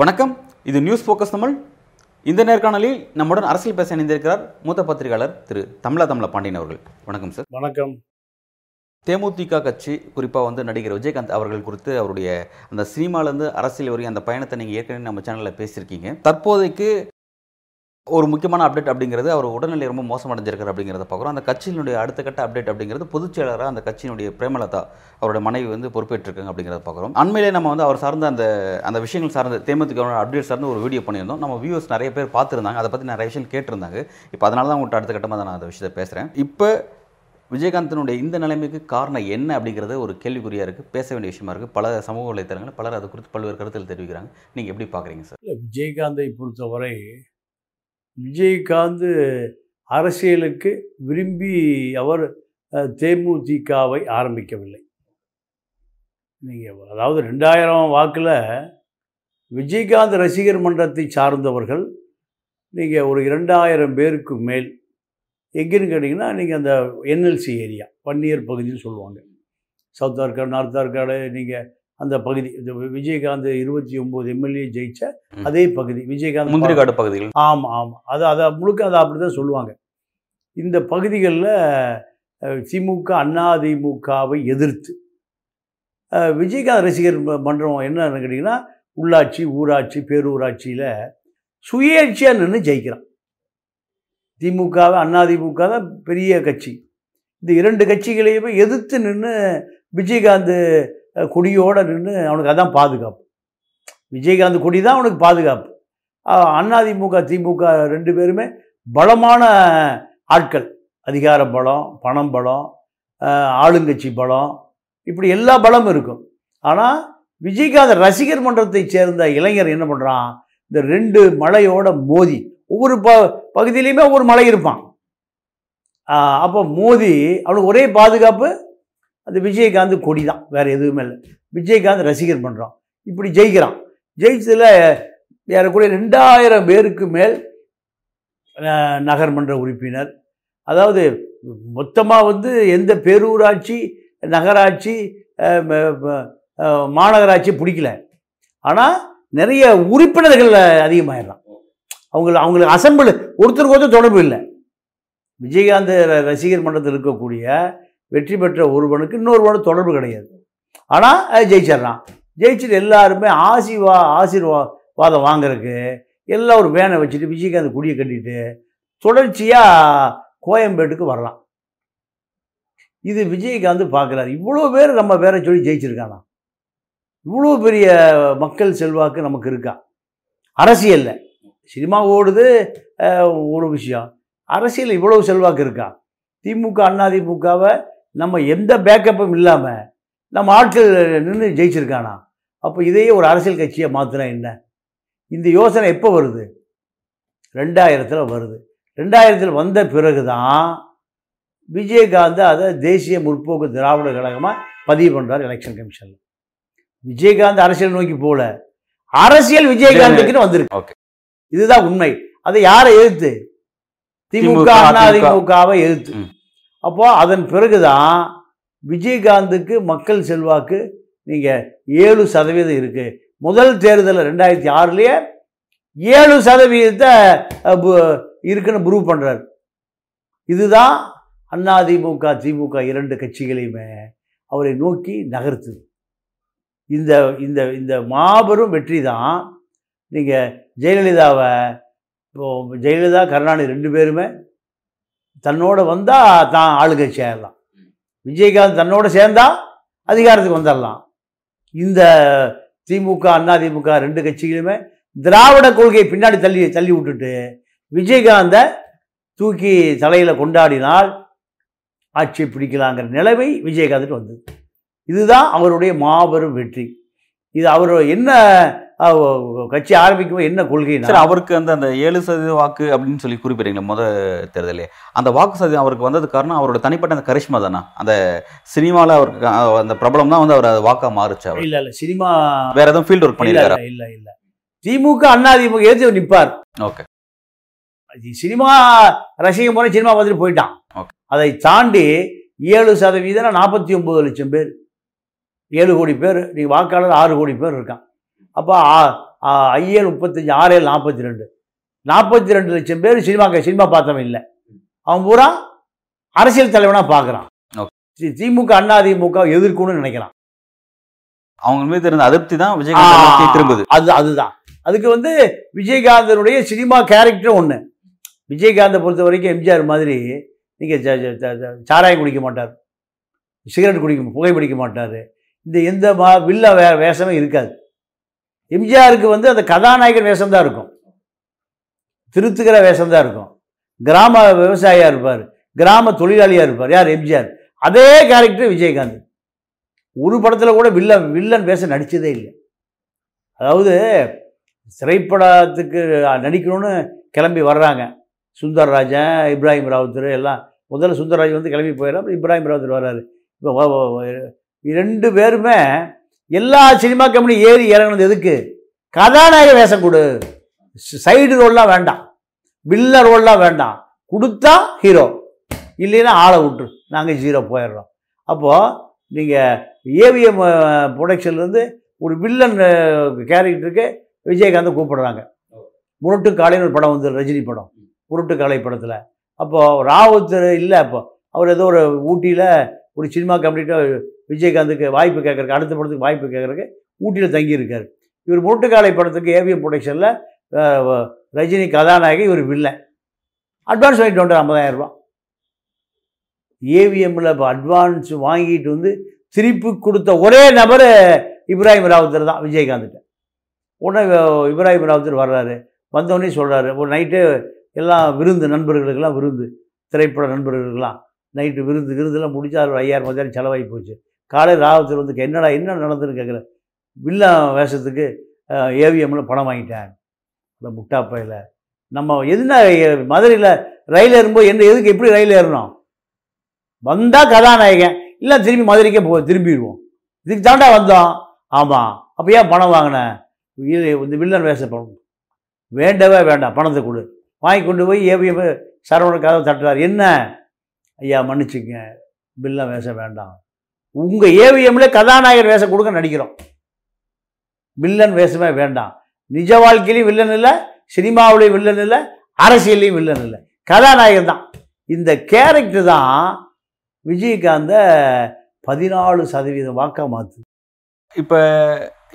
வணக்கம். இது news focus Tamil இந்த நேர்காணலில் நம்முடன் அரசியல் பேச இணைந்திருக்கிறார் மூத்த பத்திரிகையாளர் திரு தமிழா தமிழ பாண்டியன் அவர்கள். வணக்கம் சார் வணக்கம். தேமுதிக கட்சி குறிப்பாக வந்து நடிகர் விஜயகாந்த் அவர்கள் குறித்து அவருடைய அந்த சினிமாலேருந்து அரசியல் வரையும் அந்த பயணத்தை நீங்கள் ஏற்கனவே நம்ம சேனலில் பேசியிருக்கீங்க. தற்போதைக்கு ஒரு முக்கியமான அப்டேட் அப்படிங்கிறது அவர் உடல்நிலை ரொம்ப மோசமடைஞ்சிருக்கார் அப்படிங்கிறத பார்க்குறோம். அந்த கட்சியினுடைய அடுத்த கட்ட அப்டேட் அப்படிங்கிறது பொதுச்செயலராக அந்த கட்சியினுடைய பிரேமலதா அவருடைய மனைவி வந்து பொறுப்பேற்றிருக்காங்க அப்படிங்கிறத பார்க்குறோம். அண்மையிலே நம்ம வந்து அவர் சார்ந்த அந்த அந்த விஷயங்கள் சார்ந்த தேமுதிக அப்டேட் சார்ந்து ஒரு வீடியோ பண்ணியிருந்தோம். நம்ம வியூஸ் நிறைய பேர் பார்த்துருந்தாங்க. அதை பற்றி நிறைய விஷயம் கேட்டிருந்தாங்க. இப்போ அதனால தான் உங்கள்கிட்ட அடுத்த கட்டமாக நான் அந்த விஷயத்தை பேசுகிறேன் இப்போ விஜயகாந்தினுடைய இந்த நிலைமைக்கு காரணம் என்ன அப்படிங்கிறது ஒரு கேள்விக்குறியாக இருக்குது பேச வேண்டிய விஷயமா இருக்குது பல சமூக வலைத்தளங்கள் பலர் அது குறித்து பல்வேறு கருத்தில் தெரிவிக்கிறாங்க. நீங்கள் எப்படி பார்க்குறீங்க சார்? விஜயகாந்தை பொறுத்தவரை விஜயகாந்த் அரசியலுக்கு விரும்பி அவர் தேமுதிகவை ஆரம்பிக்கவில்லை. நீங்கள் அதாவது ரெண்டாயிரம் வாக்கில் விஜயகாந்த் ரசிகர் மன்றத்தை சார்ந்தவர்கள் நீங்கள் ஒரு இரண்டாயிரம் பேருக்கு மேல் எங்கேன்னு கேட்டிங்கன்னா நீங்கள் அந்த என்எல்சி ஏரியா பன்னியர் பகுதின்னு சொல்லுவாங்க. சவுத் ஆர்காடு நார்த் ஆர்காடு நீங்கள் அந்த பகுதி இந்த விஜயகாந்த் இருபத்தி ஒம்பது எம்எல்ஏ ஜெயிச்ச. அதே பகுதி விஜயகாந்த் முந்திரிக்காடு பகுதிகள். ஆமாம் ஆமாம் அது அதை முழுக்க அதை அப்படி தான் சொல்லுவாங்க. இந்த பகுதிகளில் திமுக அண்ணா திமுகவை எதிர்த்து. விஜயகாந்த் ரசிகர் மன்றம் என்னன்னு கேட்டிங்கன்னா உள்ளாட்சி ஊராட்சி பேரூராட்சியில் சுயேட்சையாக நின்று ஜெயிக்கிறான். திமுகவை அண்ணா திமுக தான் பெரிய கட்சி. இந்த இரண்டு கட்சிகளையுமே எதிர்த்து நின்று விஜயகாந்த் கொடியோடு நின்று அவனுக்கு அதான் பாதுகாப்பு. விஜயகாந்த் கொடி தான் அவனுக்கு பாதுகாப்பு. அஹ் அதிமுக திமுக ரெண்டு பேருமே பலமான ஆட்கள். அதிகார பலம் பணம் பலம் ஆளுங்கட்சி பலம் இப்படி எல்லா பலமும் இருக்கும். ஆனால் விஜயகாந்த் ரசிகர் மன்றத்தை சேர்ந்த இளைஞர் என்ன பண்ணுறான் இந்த ரெண்டு மலையோட மோதி ஒவ்வொரு ப பகுதியிலையுமே ஒவ்வொரு மலை இருப்பான். அப்போ மோதி அவனுக்கு ஒரே பாதுகாப்பு அந்த விஜயகாந்த் கொடி தான் வேறு எதுவுமே இல்லை. விஜயகாந்த் ரசிகர் பண்ணுறான் இப்படி ஜெயிக்கிறான். ஜெயிச்சதில் ஏறக்குறைய ரெண்டாயிரம் பேருக்கு மேல் நகர்மன்ற உறுப்பினர். அதாவது மொத்தமாக வந்து எந்த பேரூராட்சி நகராட்சி மாநகராட்சி பிடிக்கல. ஆனால் நிறைய உறுப்பினர்கள் அதிகமாகிடலாம் அவங்கள அவங்களுக்கு அசம்பிள் ஒருத்தருக்கு ஒருத்தர் தொடர்பு இல்லை. விஜயகாந்த் ர- ரசிகர் மன்றத்தில் இருக்கக்கூடிய வெற்றி பெற்ற ஒருவனுக்கு இன்னொருவனுக்கு தொடர்பு கிடையாது. ஆனால் ஜெயிச்சிடுறான். ஜெயிச்சுட்டு எல்லாருமே ஆசிர்வா ஆசீர்வா வாதம் வாங்குறதுக்கு எல்லாம் ஒரு வேனை வச்சுட்டு விஜயகாந்த் குடியை கட்டிட்டு தொடர்ச்சியாக கோயம்பேட்டுக்கு வரலாம். இது விஜயகாந்த் பார்க்குறாரு இவ்வளோ பேர் நம்ம பேரை சொல்லி ஜெயிச்சிருக்கானா? இவ்வளோ பெரிய மக்கள் செல்வாக்கு நமக்கு இருக்கா? அரசியலில். சினிமா ஓடுது ஒரு விஷயம். அரசியல் இவ்வளோ செல்வாக்கு இருக்கா? திமுக அதிமுகவை நம்ம எந்த பேக்கப்பும் இல்லாமல் நம்ம ஆட்கள் நின்று ஜெயிச்சிருக்கானா? அப்போ இதையே ஒரு அரசியல் கட்சியை மாற்றினா என்ன? இந்த யோசனை எப்போ வருது? ரெண்டாயிரத்தில் வருது. ரெண்டாயிரத்தில் வந்த பிறகு தான் விஜயகாந்த் அதை தேசிய முற்போக்கு திராவிட கழகமாக பதிவு பண்ணுறார் எலெக்ஷன் கமிஷனில் விஜயகாந்த் அரசியல் நோக்கி போல. அரசியல் விஜயகாந்துக்குன்னு வந்திருக்கு. இதுதான் உண்மை. அதை யாரை எதிர்த்து? திமுக திமுக, அண்ணா அதிமுக. திமுகவை எதிர்த்து. அப்போது அதன் அதன் பிறகுதான் விஜயகாந்துக்கு மக்கள் செல்வாக்கு நீங்கள் ஏழு சதவீதம் இருக்குது முதல் தேர்தலில் ரெண்டாயிரத்தி ஆறுலேயே ஏழு சதவீதத்தை இருக்குன்னு ப்ரூவ் பண்ணுறார் இதுதான் அதிமுக திமுக இரண்டு கட்சிகளையுமே அவரை நோக்கி நகர்த்துது. இந்த இந்த இந்த மாபெரும் வெற்றி தான் நீங்கள் ஜெயலலிதாவை இப்போ ஜெயலலிதா கருணாநிதி ரெண்டு பேருமே தன்னோட வந்தால் தான் ஆளுகை சேரலாம். விஜயகாந்த் தன்னோட சேர்ந்தால் அதிகாரத்துக்கு வந்துடலாம் இந்த திமுக அண்ணா திமுக ரெண்டு கட்சிகளுமே திராவிட கொள்கையை பின்னாடி தள்ளி தள்ளி விட்டுட்டு விஜயகாந்தை தூக்கி தலையில் கொண்டாடினால் ஆட்சி பிடிக்கலாங்கிற நிலைமை விஜயகாந்துக்கு வந்தது. இதுதான் அவருடைய மாபெரும் வெற்றி. இது அவர் என்ன கட்சி ஆரம்பிக்கும் என்ன கொள்கைனா? சார் அவருக்கு அந்த அந்த ஏழு சதவீத வாக்கு அப்படின்னு சொல்லி குறிப்பிட்டீங்களா முத தேர்தலே. அந்த வாக்கு சதவீதம் அவருக்கு வந்தது காரணம் அவரோட தனிப்பட்ட அந்த கரிஷ்மா தானா? அந்த சினிமாவில் அவருக்கு அந்த பிரபலம் தான் வந்து அவர் அது வாக்கா மாறுச்சு அவர். இல்ல இல்ல சினிமா வேற எதுவும் ஃபீல்ட் ஒர்க் பண்ணியிருக்காரு? இல்ல இல்ல திமுக அண்ணா திமுக எதிர்த்து நிற்பார் ஓகே. சினிமா ரசிகம் போல சினிமா பார்த்துட்டு போயிட்டான். Okay. அதை தாண்டி ஏழு சதவீதம் நாற்பத்தி ஒம்பது லட்சம் பேர். ஏழு கோடி பேர் நீ வாக்காளர் ஆறு கோடி பேர் இருக்கான். அப்போ ஐஏழு முப்பத்தஞ்சு ஆறு ஏழு நாற்பத்தி ரெண்டு நாற்பத்தி ரெண்டு லட்சம் பேர் சினிமா சினிமா பார்த்தவன் இல்லை. அவன் பூரா அரசியல் தலைவனாக பார்க்குறான். திமுக அண்ணா திமுக எதிர்க்கணும்னு நினைக்கிறான். அவங்க மீது இருந்த அதிருப்தி தான் விஜயகாந்த் திரும்புது. அது அதுதான். அதுக்கு வந்து விஜயகாந்தனுடைய சினிமா கேரக்டர் ஒன்று விஜயகாந்தை பொறுத்த வரைக்கும் எம்ஜிஆர் மாதிரி நீங்கள் சாராயம் குடிக்க மாட்டார். சிகரெட் குடிக்க புகை பிடிக்க மாட்டார். இந்த எந்த மா வில்ல வே வேஷமே இருக்காது. எம்ஜிஆருக்கு வந்து அந்த கதாநாயகன் வேஷம் தான் இருக்கும். திருத்துக்கிற வேஷந்தான் இருக்கும். கிராம விவசாயியாக இருப்பார். கிராம தொழிலாளியாக இருப்பார். யார்? எம்ஜிஆர். அதே கேரக்டர் விஜயகாந்த். ஒரு படத்தில் கூட வில்லன் வில்லன் வேஷம் நடித்ததே இல்லை. அதாவது திரைப்படத்துக்கு நடிக்கணும்னு கிளம்பி வர்றாங்க. சுந்தர்ராஜன் இப்ராஹிம் ராவுத்தர் எல்லாம். முதல்ல சுந்தர்ராஜன் வந்து கிளம்பி போயிடலாம் அப்புறம் இப்ராஹிம் ராவுத்தர் வர்றாரு. இப்போ ரெண்டு பேருமே எல்லா சினிமா கம்பெனி ஏறி இறங்குனது எதுக்கு? கதாநாயக வேஷம் கொடு. சைடு ரோல்லாம் வேண்டாம். வில்ல ரோல்லாம் வேண்டாம். கொடுத்தா ஹீரோ இல்லைன்னா ஆளை விட்டுரு. நாங்கள் ஜீரோ போயிடுறோம். அப்போது நீங்கள் ஏவிஎம் ப்ரொடக்ஷன்லேருந்து ஒரு வில்லன் கேரக்டருக்கு விஜயகாந்தை கூப்பிடுறாங்க. முரட்டு காளைன்னு ஒரு படம் வந்து ரஜினி படம். முரட்டு காலை படத்தில். அப்போது ராவுத்தர் இல்லை அப்போ. அவர் ஏதோ ஒரு ஊட்டியில் ஒரு சினிமா கம்பெனிட்ட விஜயகாந்துக்கு வாய்ப்பு கேட்கறக்கு அடுத்த படத்துக்கு வாய்ப்பு கேட்கறக்கு ஊட்டியில் தங்கியிருக்கார். இவர் முரட்டு படத்துக்கு ஏவிஎம் ப்ரொடக்ஷனில் ரஜினி கதாநாயகி இவர் வில்லை அட்வான்ஸ் வாங்கிட்டு வந்துட்டார் ஐம்பதாயிரம் ரூபா. ஏவிஎம்மில் இப்போ அட்வான்ஸ் வாங்கிட்டு வந்து திருப்பி கொடுத்த ஒரே நபர் இப்ராஹிம் ராவுத்தர் தான் விஜயகாந்துட்ட. உடனே இப்ராஹிம் ராவுத்தர் வர்றாரு. வந்தோடனே சொல்கிறாரு ஒரு நைட்டு எல்லாம் விருந்து நண்பர்களுக்கெல்லாம் விருந்து திரைப்பட நண்பர்களுக்கெல்லாம். நைட்டு விருந்து விருந்தெல்லாம் முடிச்சு அது ஒரு ஐயாயிரம் மதியாயிரம் செலவாகி போச்சு. காலையில் ராவத்தில் வந்து என்னடா என்ன நடந்துன்னு கேட்குற வில்லா வேஷத்துக்கு ஏவிஎம்மில் பணம் வாங்கிட்டேன் இந்த முட்டாப்பையில் நம்ம எதுனா மதுரையில் ரயில் ஏறும்போது என்ன எதுக்கு எப்படி ரயில் ஏறணும்? வந்தால் கதாநாயகன் இல்லை திரும்பி மதுரைக்கே போ திரும்பிடுவோம். இதுக்கு தாண்டா வந்தோம். ஆமாம் அப்போ ஏன் பணம் வாங்கினேன் இது இந்த வில்லன் வேஷ பணம். வேண்டவே வேண்டாம் பணத்தை கொடு. வாங்கி கொண்டு போய் ஏவிஎம் சரவணக்காக தட்டுறார் தட்டுறாரு. என்ன? ஐயா மன்னிச்சுங்க பில்லாம் வேஷம் வேண்டாம். உங்கள் ஏவிஎம்ல கதாநாயகர் வேஷம் கொடுக்க நடிக்கிறோம். வில்லன் வேஷமே வேண்டாம். நிஜ வாழ்க்கையிலையும் வில்லன் இல்லை சினிமாவிலையும் வில்லன் இல்லை அரசியல்லையும் வில்லன் இல்லை. கதாநாயகன் தான். இந்த கேரக்டர் தான் விஜயகாந்த பதினாலு சதவீதம் வாக்கா மாற்று இப்போ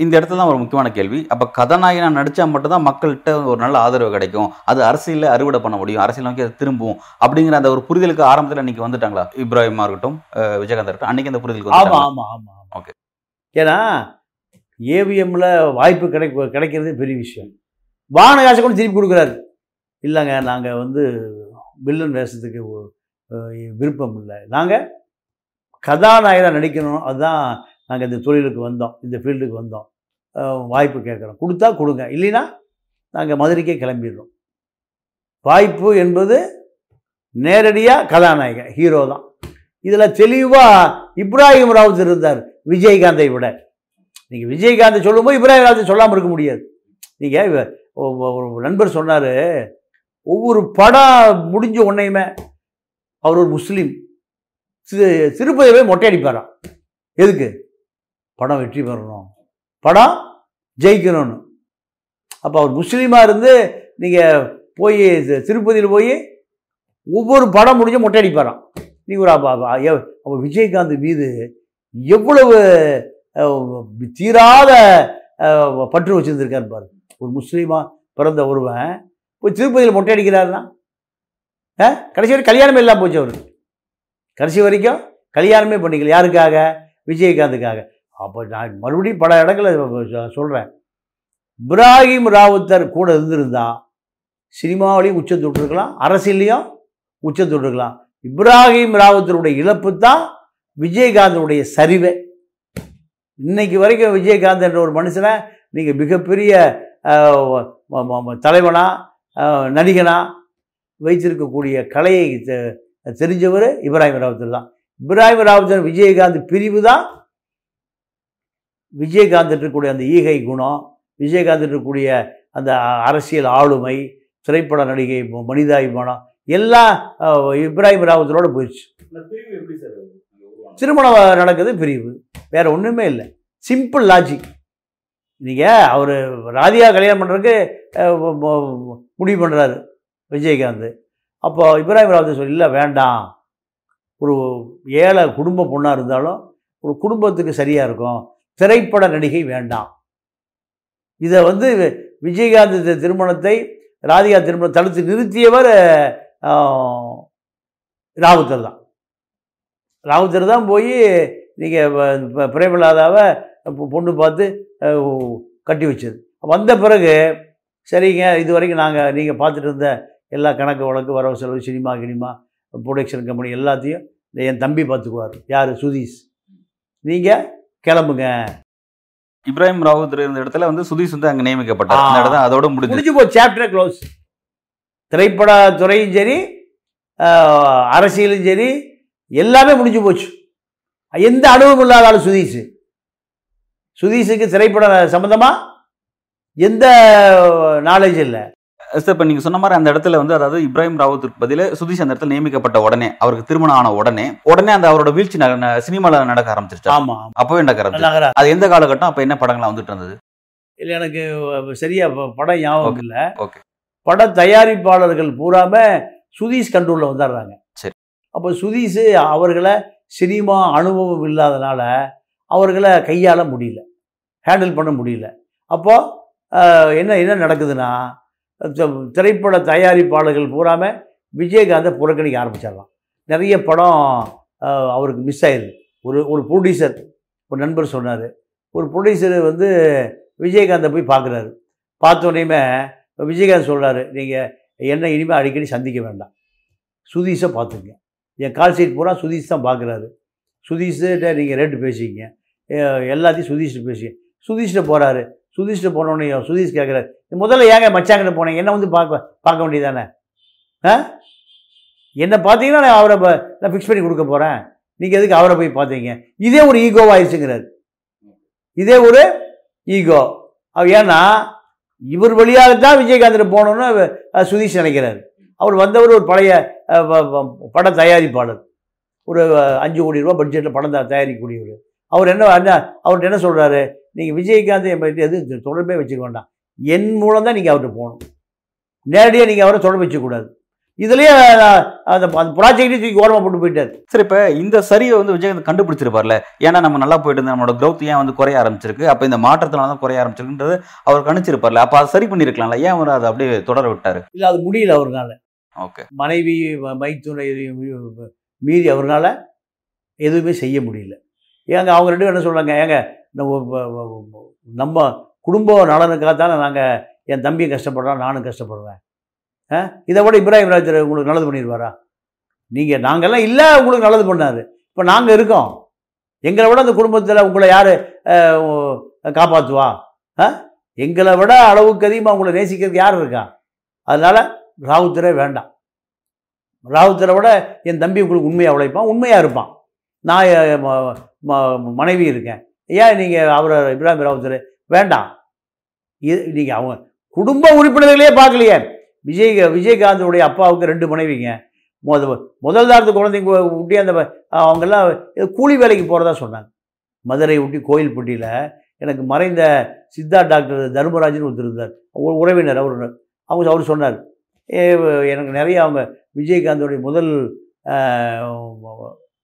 இந்த இடத்துல தான் ஒரு முக்கியமான கேள்வி. அப்போ கதாநாயகனா நடிச்சா மட்டும்தான் மக்கள்கிட்ட ஒரு நல்ல ஆதரவு கிடைக்கும். அது அரசியலில் அறுவடை பண்ண முடியும். அரசியல் நோக்கி அது திரும்பும் அப்படிங்கிற அந்த ஒரு புரிதலுக்கு ஆரம்பத்தில் இன்னைக்கு வந்துட்டாங்களா? இப்ராஹிமா இருக்கட்டும் விஜயகாந்த் இருக்கட்டும் அன்னைக்கு அந்த புரிதலுக்கு ஆமாம்? ஆமாம் ஆமாம் Okay. ஏன்னா ஏவிஎம்ல வாய்ப்பு கிடை கிடைக்கிறதே பெரிய விஷயம். வானகாசை கூட திருப்பி கொடுக்குறாரு. இல்லைங்க நாங்கள் வந்து வில்லன் வேஷத்துக்கு விருப்பம் இல்லை. நாங்கள் கதாநாயகராக நடிக்கணும். அதுதான் நாங்கள் இந்த தொழிலுக்கு வந்தோம் இந்த ஃபீல்டுக்கு வந்தோம். வாய்ப்பு கேட்குறோம். கொடுத்தா கொடுங்க. இல்லைன்னா நாங்கள் மதுரைக்கே கிளம்பிடுறோம். வாய்ப்பு என்பது நேரடியாக கதாநாயகன் ஹீரோ தான். இதில் தெளிவாக இப்ராஹிம் ராவத் இருந்தார் விஜயகாந்தை விட. நீங்கள் விஜயகாந்தை சொல்லும்போது இப்ராஹிம் ராவத்தை சொல்லாமல் இருக்க முடியாது. நீங்கள் ஒரு நண்பர் சொன்னார் ஒவ்வொரு படம் முடிஞ்ச உன்னையுமே அவர் ஒரு முஸ்லீம். தி- திருப்பதி மொட்டை அடிப்பாராம். எதுக்கு? படம் வெற்றி பெறணும். படம் ஜெயிக்கணும்னு. அப்போ அவர் முஸ்லீமாக இருந்து நீங்கள் போய் திருப்பதியில் போய் ஒவ்வொரு படம் முடிஞ்ச மொட்டை அடிப்பாராம் நீ ஒரு அப்போ அப்ப- விஜயகாந்த் மீது எவ்வளவு தீராத பற்று வச்சுருந்துருக்காரு பாரு. ஒரு முஸ்லீமாக பிறந்த ஒருவன் போய் திருப்பதியில் மொட்டை அடிக்கிறாருன்னா ஆ? கடைசி வரைக்கும் கல்யாணமே இல்லாம போச்சு அவருக்கு. கடைசி வரைக்கும் கல்யாணமே பண்ணிக்கல. யாருக்காக? விஜயகாந்துக்காக. அப்போ நான் மறுபடியும் பல இடங்களில் சொல்கிறேன் இப்ராஹிம் ராவுத்தர் கூட இருந்திருந்தா சினிமாவிலையும் உச்சம் தொட்டிருக்கலாம் அரசியல்லையும் உச்சம் தொட்டிருக்கலாம் இப்ராஹிம் ராவுத்தருடைய இழப்பு தான் விஜயகாந்தனுடைய சரிவே. இன்னைக்கு வரைக்கும் விஜயகாந்த் என்ற ஒரு மனுஷனை நீங்கள் மிகப்பெரிய தலைவனாக நடிகனாக தலைவனா நடிகனா வைத்திருக்கக்கூடிய கலையை தெ- தெரிஞ்சவர் இப்ராஹிம் ராவுத்தர் தான். இப்ராஹிம் ராவுத்தர் விஜயகாந்த் பிரிவு தான் விஜயகாந்த் இருக்கக்கூடிய அந்த ஈகை குணம் விஜயகாந்த் இருக்கக்கூடிய அந்த அரசியல் ஆளுமை திரைப்பட நடிகை மனிதாபிமானம் எல்லாம் இப்ராஹிம் ராவத்தரோட போயிடுச்சு. திருமணம் நடக்குது பிரிவு. வேற ஒன்றுமே இல்லை. சிம்பிள் லாஜிக் நீங்கள் அவர் ராதிகா கல்யாணம் பண்ணுறதுக்கு முடிவு பண்ணுறாரு விஜயகாந்த். அப்போ இப்ராஹிம் ராவத் சொல்லி இல்லை வேண்டாம். ஒரு ஏழை குடும்ப பொண்ணாக இருந்தாலும் ஒரு குடும்பத்துக்கு சரியாக இருக்கும். திரைப்பட நடிகை வேண்டாம். இதை வந்து விஜயகாந்த் திருமணத்தை ராதிகா திருமணம் தடுத்து நிறுத்தியவர் ராவுத்தர் தான். ராவுத்தர் தான் போய் நீங்கள் பிரேமலாதாவை பொ- பொண்ணு பார்த்து கட்டி வச்சது. வந்த பிறகு சரிங்க இது வரைக்கும் நாங்கள் நீங்கள் பார்த்துட்டு இருந்த எல்லா கணக்கு வழக்கு வரவு செலவு சினிமா கினிமா ப்ரொடக்ஷன் கம்பெனி எல்லாத்தையும் என் தம்பி பார்த்துக்குவார். யார்? சுதீஷ். நீங்கள் கிளம்புங்க. இப்ராஹிம் ராவுத் இருந்த இடத்துல வந்து சுதீஷ் வந்து அங்க நியமிக்கப்பட்டார். அந்த இடம் அதோட முடிஞ்சு முடிஞ்சு போச்சு சாப்டர் க்ளோஸ் திரைப்பட துறையும் சரி அரசியலும் சரி எல்லாமே முடிஞ்சு போச்சு. எந்த அனுபவம் இல்லாத ஆளு சுதீஷ். சுதீஷுக்கு திரைப்பட சம்பந்தமா எந்த நாலேஜ் இல்லை. சார் இப்போ நீங்க சொன்ன மாதிரி அந்த இடத்துல வந்து அதாவது இப்ராஹிம் ராவுத்துக்கு பதிலா சுதீஷ் அந்த இடத்துல நியமிக்கப்பட்ட உடனே அவருக்கு திருமணம் ஆன உடனே உடனே அந்த அவரோட வீழ்ச்சி சினிமால நடக்க ஆரம்பிச்சிருச்சு? ஆமா அப்பவே நடக்க ஆரம்பிச்சு அது எந்த காலகட்டம்? அப்ப என்ன படங்கள்லாம் வந்துட்டு இருந்தது? இல்லை எனக்கு சரியா படம் ஞாபகம் இல்லை. ஓகே. பட தயாரிப்பாளர்கள் பூராம சுதீஷ் கண்ட்ரோலில் வந்துடுறாங்க சரி. அப்போ சுதீஷ் அவர்களை சினிமா அனுபவம் இல்லாதனால அவர்களை கையாள முடியல. ஹேண்டில் பண்ண முடியல. அப்போ ஆஹ், என்ன என்ன நடக்குதுன்னா திரைப்பட தயாரிப்பாளர்கள் பூராமல் விஜயகாந்தை புறக்கணிக்க ஆரம்பிச்சிடலாம் நிறைய படம் அவருக்கு மிஸ் ஆயிடுது ஒரு ஒரு ப்ரொடியூசர் ஒரு நண்பர் சொன்னார். ஒரு ப்ரொடியூசர் வந்து விஜயகாந்தை போய் பார்க்குறாரு பார்த்தோன்னே விஜயகாந்த் சொல்கிறாரு நீங்கள் என்ன இனிமேல் அடிக்கடி சந்திக்க வேண்டாம். சுதீஷை பார்த்துங்க என் கால் சீட் பூரா சுதீஷ் தான் பார்க்குறாரு சுதீஷ்கிட்ட நீங்கள் ரேட்டு பேசிக்கிங்க. எல்லாத்தையும் சுதீஷ்ட்டு பேசிங்க சுதீஷ்கிட்ட போகிறாரு சுதீஷ்ட போனோடனே சுதீஷ் கேட்குறாரு முதல்ல ஏங்க மச்சாங்கிட்ட போனேன் என்ன வந்து பார்க்க பார்க்க வேண்டியதானே? ஆ? என்னை பார்த்தீங்கன்னா நான் அவரை நான் ஃபிக்ஸ் பண்ணி கொடுக்க போகிறேன் நீங்கள் எதுக்கு அவரை போய் பார்த்தீங்க? இதே ஒரு ஈகோவாயிருச்சுங்கிறாரு இதே ஒரு ஈகோ அவ ஏன்னா இவர் வழியாக தான் விஜயகாந்தில் போகணுன்னு சுதீஷ் நினைக்கிறாரு. அவர் வந்தவர் ஒரு பழைய வ- பட தயாரிப்பாளர். ஒரு அஞ்சு கோடி ரூபா பட்ஜெட்டில் படம் த- தயாரிக்கக்கூடியவர். அவர் என்ன என்ன அவர்கிட்ட என்ன சொல்கிறாரு நீங்கள் விஜயகாந்த் என் பற்றி எதுவும் தொடர்பே வச்சுக்க வேண்டாம். என் மூலம் தான் நீங்கள் அவர்கிட்ட போகணும். நேரடியாக நீங்கள் அவரை தொடர்பு வச்சுக்கூடாது இதுலேயே அந்த அந்த ப்ராஜெக்டை தூக்கி ஓரமாக போட்டு போயிட்டார். சரி இப்ப இந்த சரியை வந்து விஜயகாந்த் கண்டுபிடிச்சிருப்பார்ல? ஏன்னா நம்ம நல்லா போயிட்டு இருந்த நம்மளோட growth ஏன் வந்து குறைய ஆரம்பிச்சிருக்கு? அப்ப இந்த மாற்றத்தினால தான் குறைய ஆரம்பிச்சிருக்குன்றது அவர் கணிச்சிருப்பார்ல அப்ப அதை சரி பண்ணிருக்கலாம்ல? ஏன் அவர் அதை அப்படியே தொடர விட்டாரு? இல்லை அது முடியல அவர்னால. ஓகே. மனைவி ம- மைத்துனை மீறி அவர்னால எதுவுமே செய்ய முடியல. ஏங்க அவங்க ரெண்டு என்ன சொல்றாங்க? ஏங்க நம்ம வ- வ- குடும்ப நலனுக்காகத்தானே நாங்கள் என் தம்பியும் கஷ்டப்படுறான் நானும் கஷ்டப்படுறேன் ஆ? இதை விட இப்ராஹிம் ராஜர் உங்களுக்கு நல்லது பண்ணிடுவாரா நீங்கள் நாங்கள்லாம் இல்லை உங்களுக்கு நல்லது பண்ணாரு. இப்போ நாங்கள் இருக்கோம். எங்களை விட அந்த குடும்பத்தில் உங்களை யார் காப்பாற்றுவா ஆ? எங்களை விட அளவுக்கு அதிகமாக உங்களை நேசிக்கிறதுக்கு யார் இருக்கா? அதனால் ராவுத்தரே வேண்டாம். ராவுத்தரை விட என் தம்பி உங்களுக்கு உண்மையாக உழைப்பான் உண்மையாக இருப்பான். நான் மனைவி இருக்கேன். ஏன் நீங்கள் அவரை இப்ராஹிம் ராவுத்தர் வேண்டாம். இது நீங்கள் அவங்க குடும்ப உறுப்பினர்களே பார்க்கலையே. விஜய் விஜயகாந்தனுடைய அப்பாவுக்கு ரெண்டு மனைவிங்க. முத முதல் தாரத்து குழந்தைங்க ஊட்டி அந்த அவங்கெல்லாம் கூலி வேலைக்கு போகிறதா சொன்னாங்க. மதுரை ஊட்டி கோயில்பட்டியில் எனக்கு மறைந்த சித்தா டாக்டர் தர்மராஜன் ஒருத்தர் இருந்தார். உறவினர் அவர். அவங்க அவர் சொன்னார். எனக்கு நிறைய அவங்க விஜயகாந்தோடைய முதல்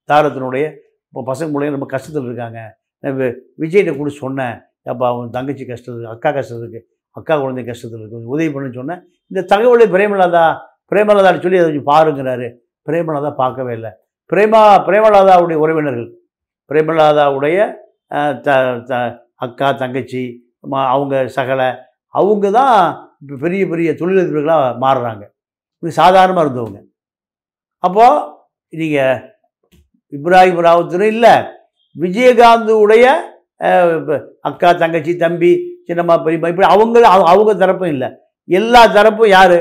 தாரத்தினுடைய இப்போ பசங்க பிள்ளைங்க ரொம்ப கஷ்டத்தில் இருக்காங்க. விஜய்கிட்ட கூட சொன்னேன். அப்போ அவன் தங்கச்சி கஷ்டத்துக்கு அக்கா கஷ்டத்துக்கு அக்கா குழந்தை கஷ்டத்தில் இருக்கு கொஞ்சம் உதவி பண்ணு சொன்னேன். இந்த தகவலை பிரேமலாதா பிரேமலதான்னு சொல்லி அதை கொஞ்சம் பாருங்கிறாரு. பிரேமலாதா பார்க்கவே இல்லை. பிரேமா பிரேமலாதாவுடைய உறவினர்கள் பிரேமலாதாவுடைய த த அக்கா தங்கச்சி ம- அவங்க சகலை அவங்க தான் இப்போ பெரிய பெரிய தொழிலதிபர்களாக மாறுறாங்க. இது சாதாரணமாக இருந்தவங்க. அப்போது நீங்கள் இப்ராஹிம் ராவுத்தரும் இல்லை விஜயகாந்துடைய உடைய அக்கா தங்கச்சி தம்பி சின்னம்மா பெரியம்மா இப்படி அவங்க அவங்க தரப்பும் இல்லை. எல்லா தரப்பும் யார்?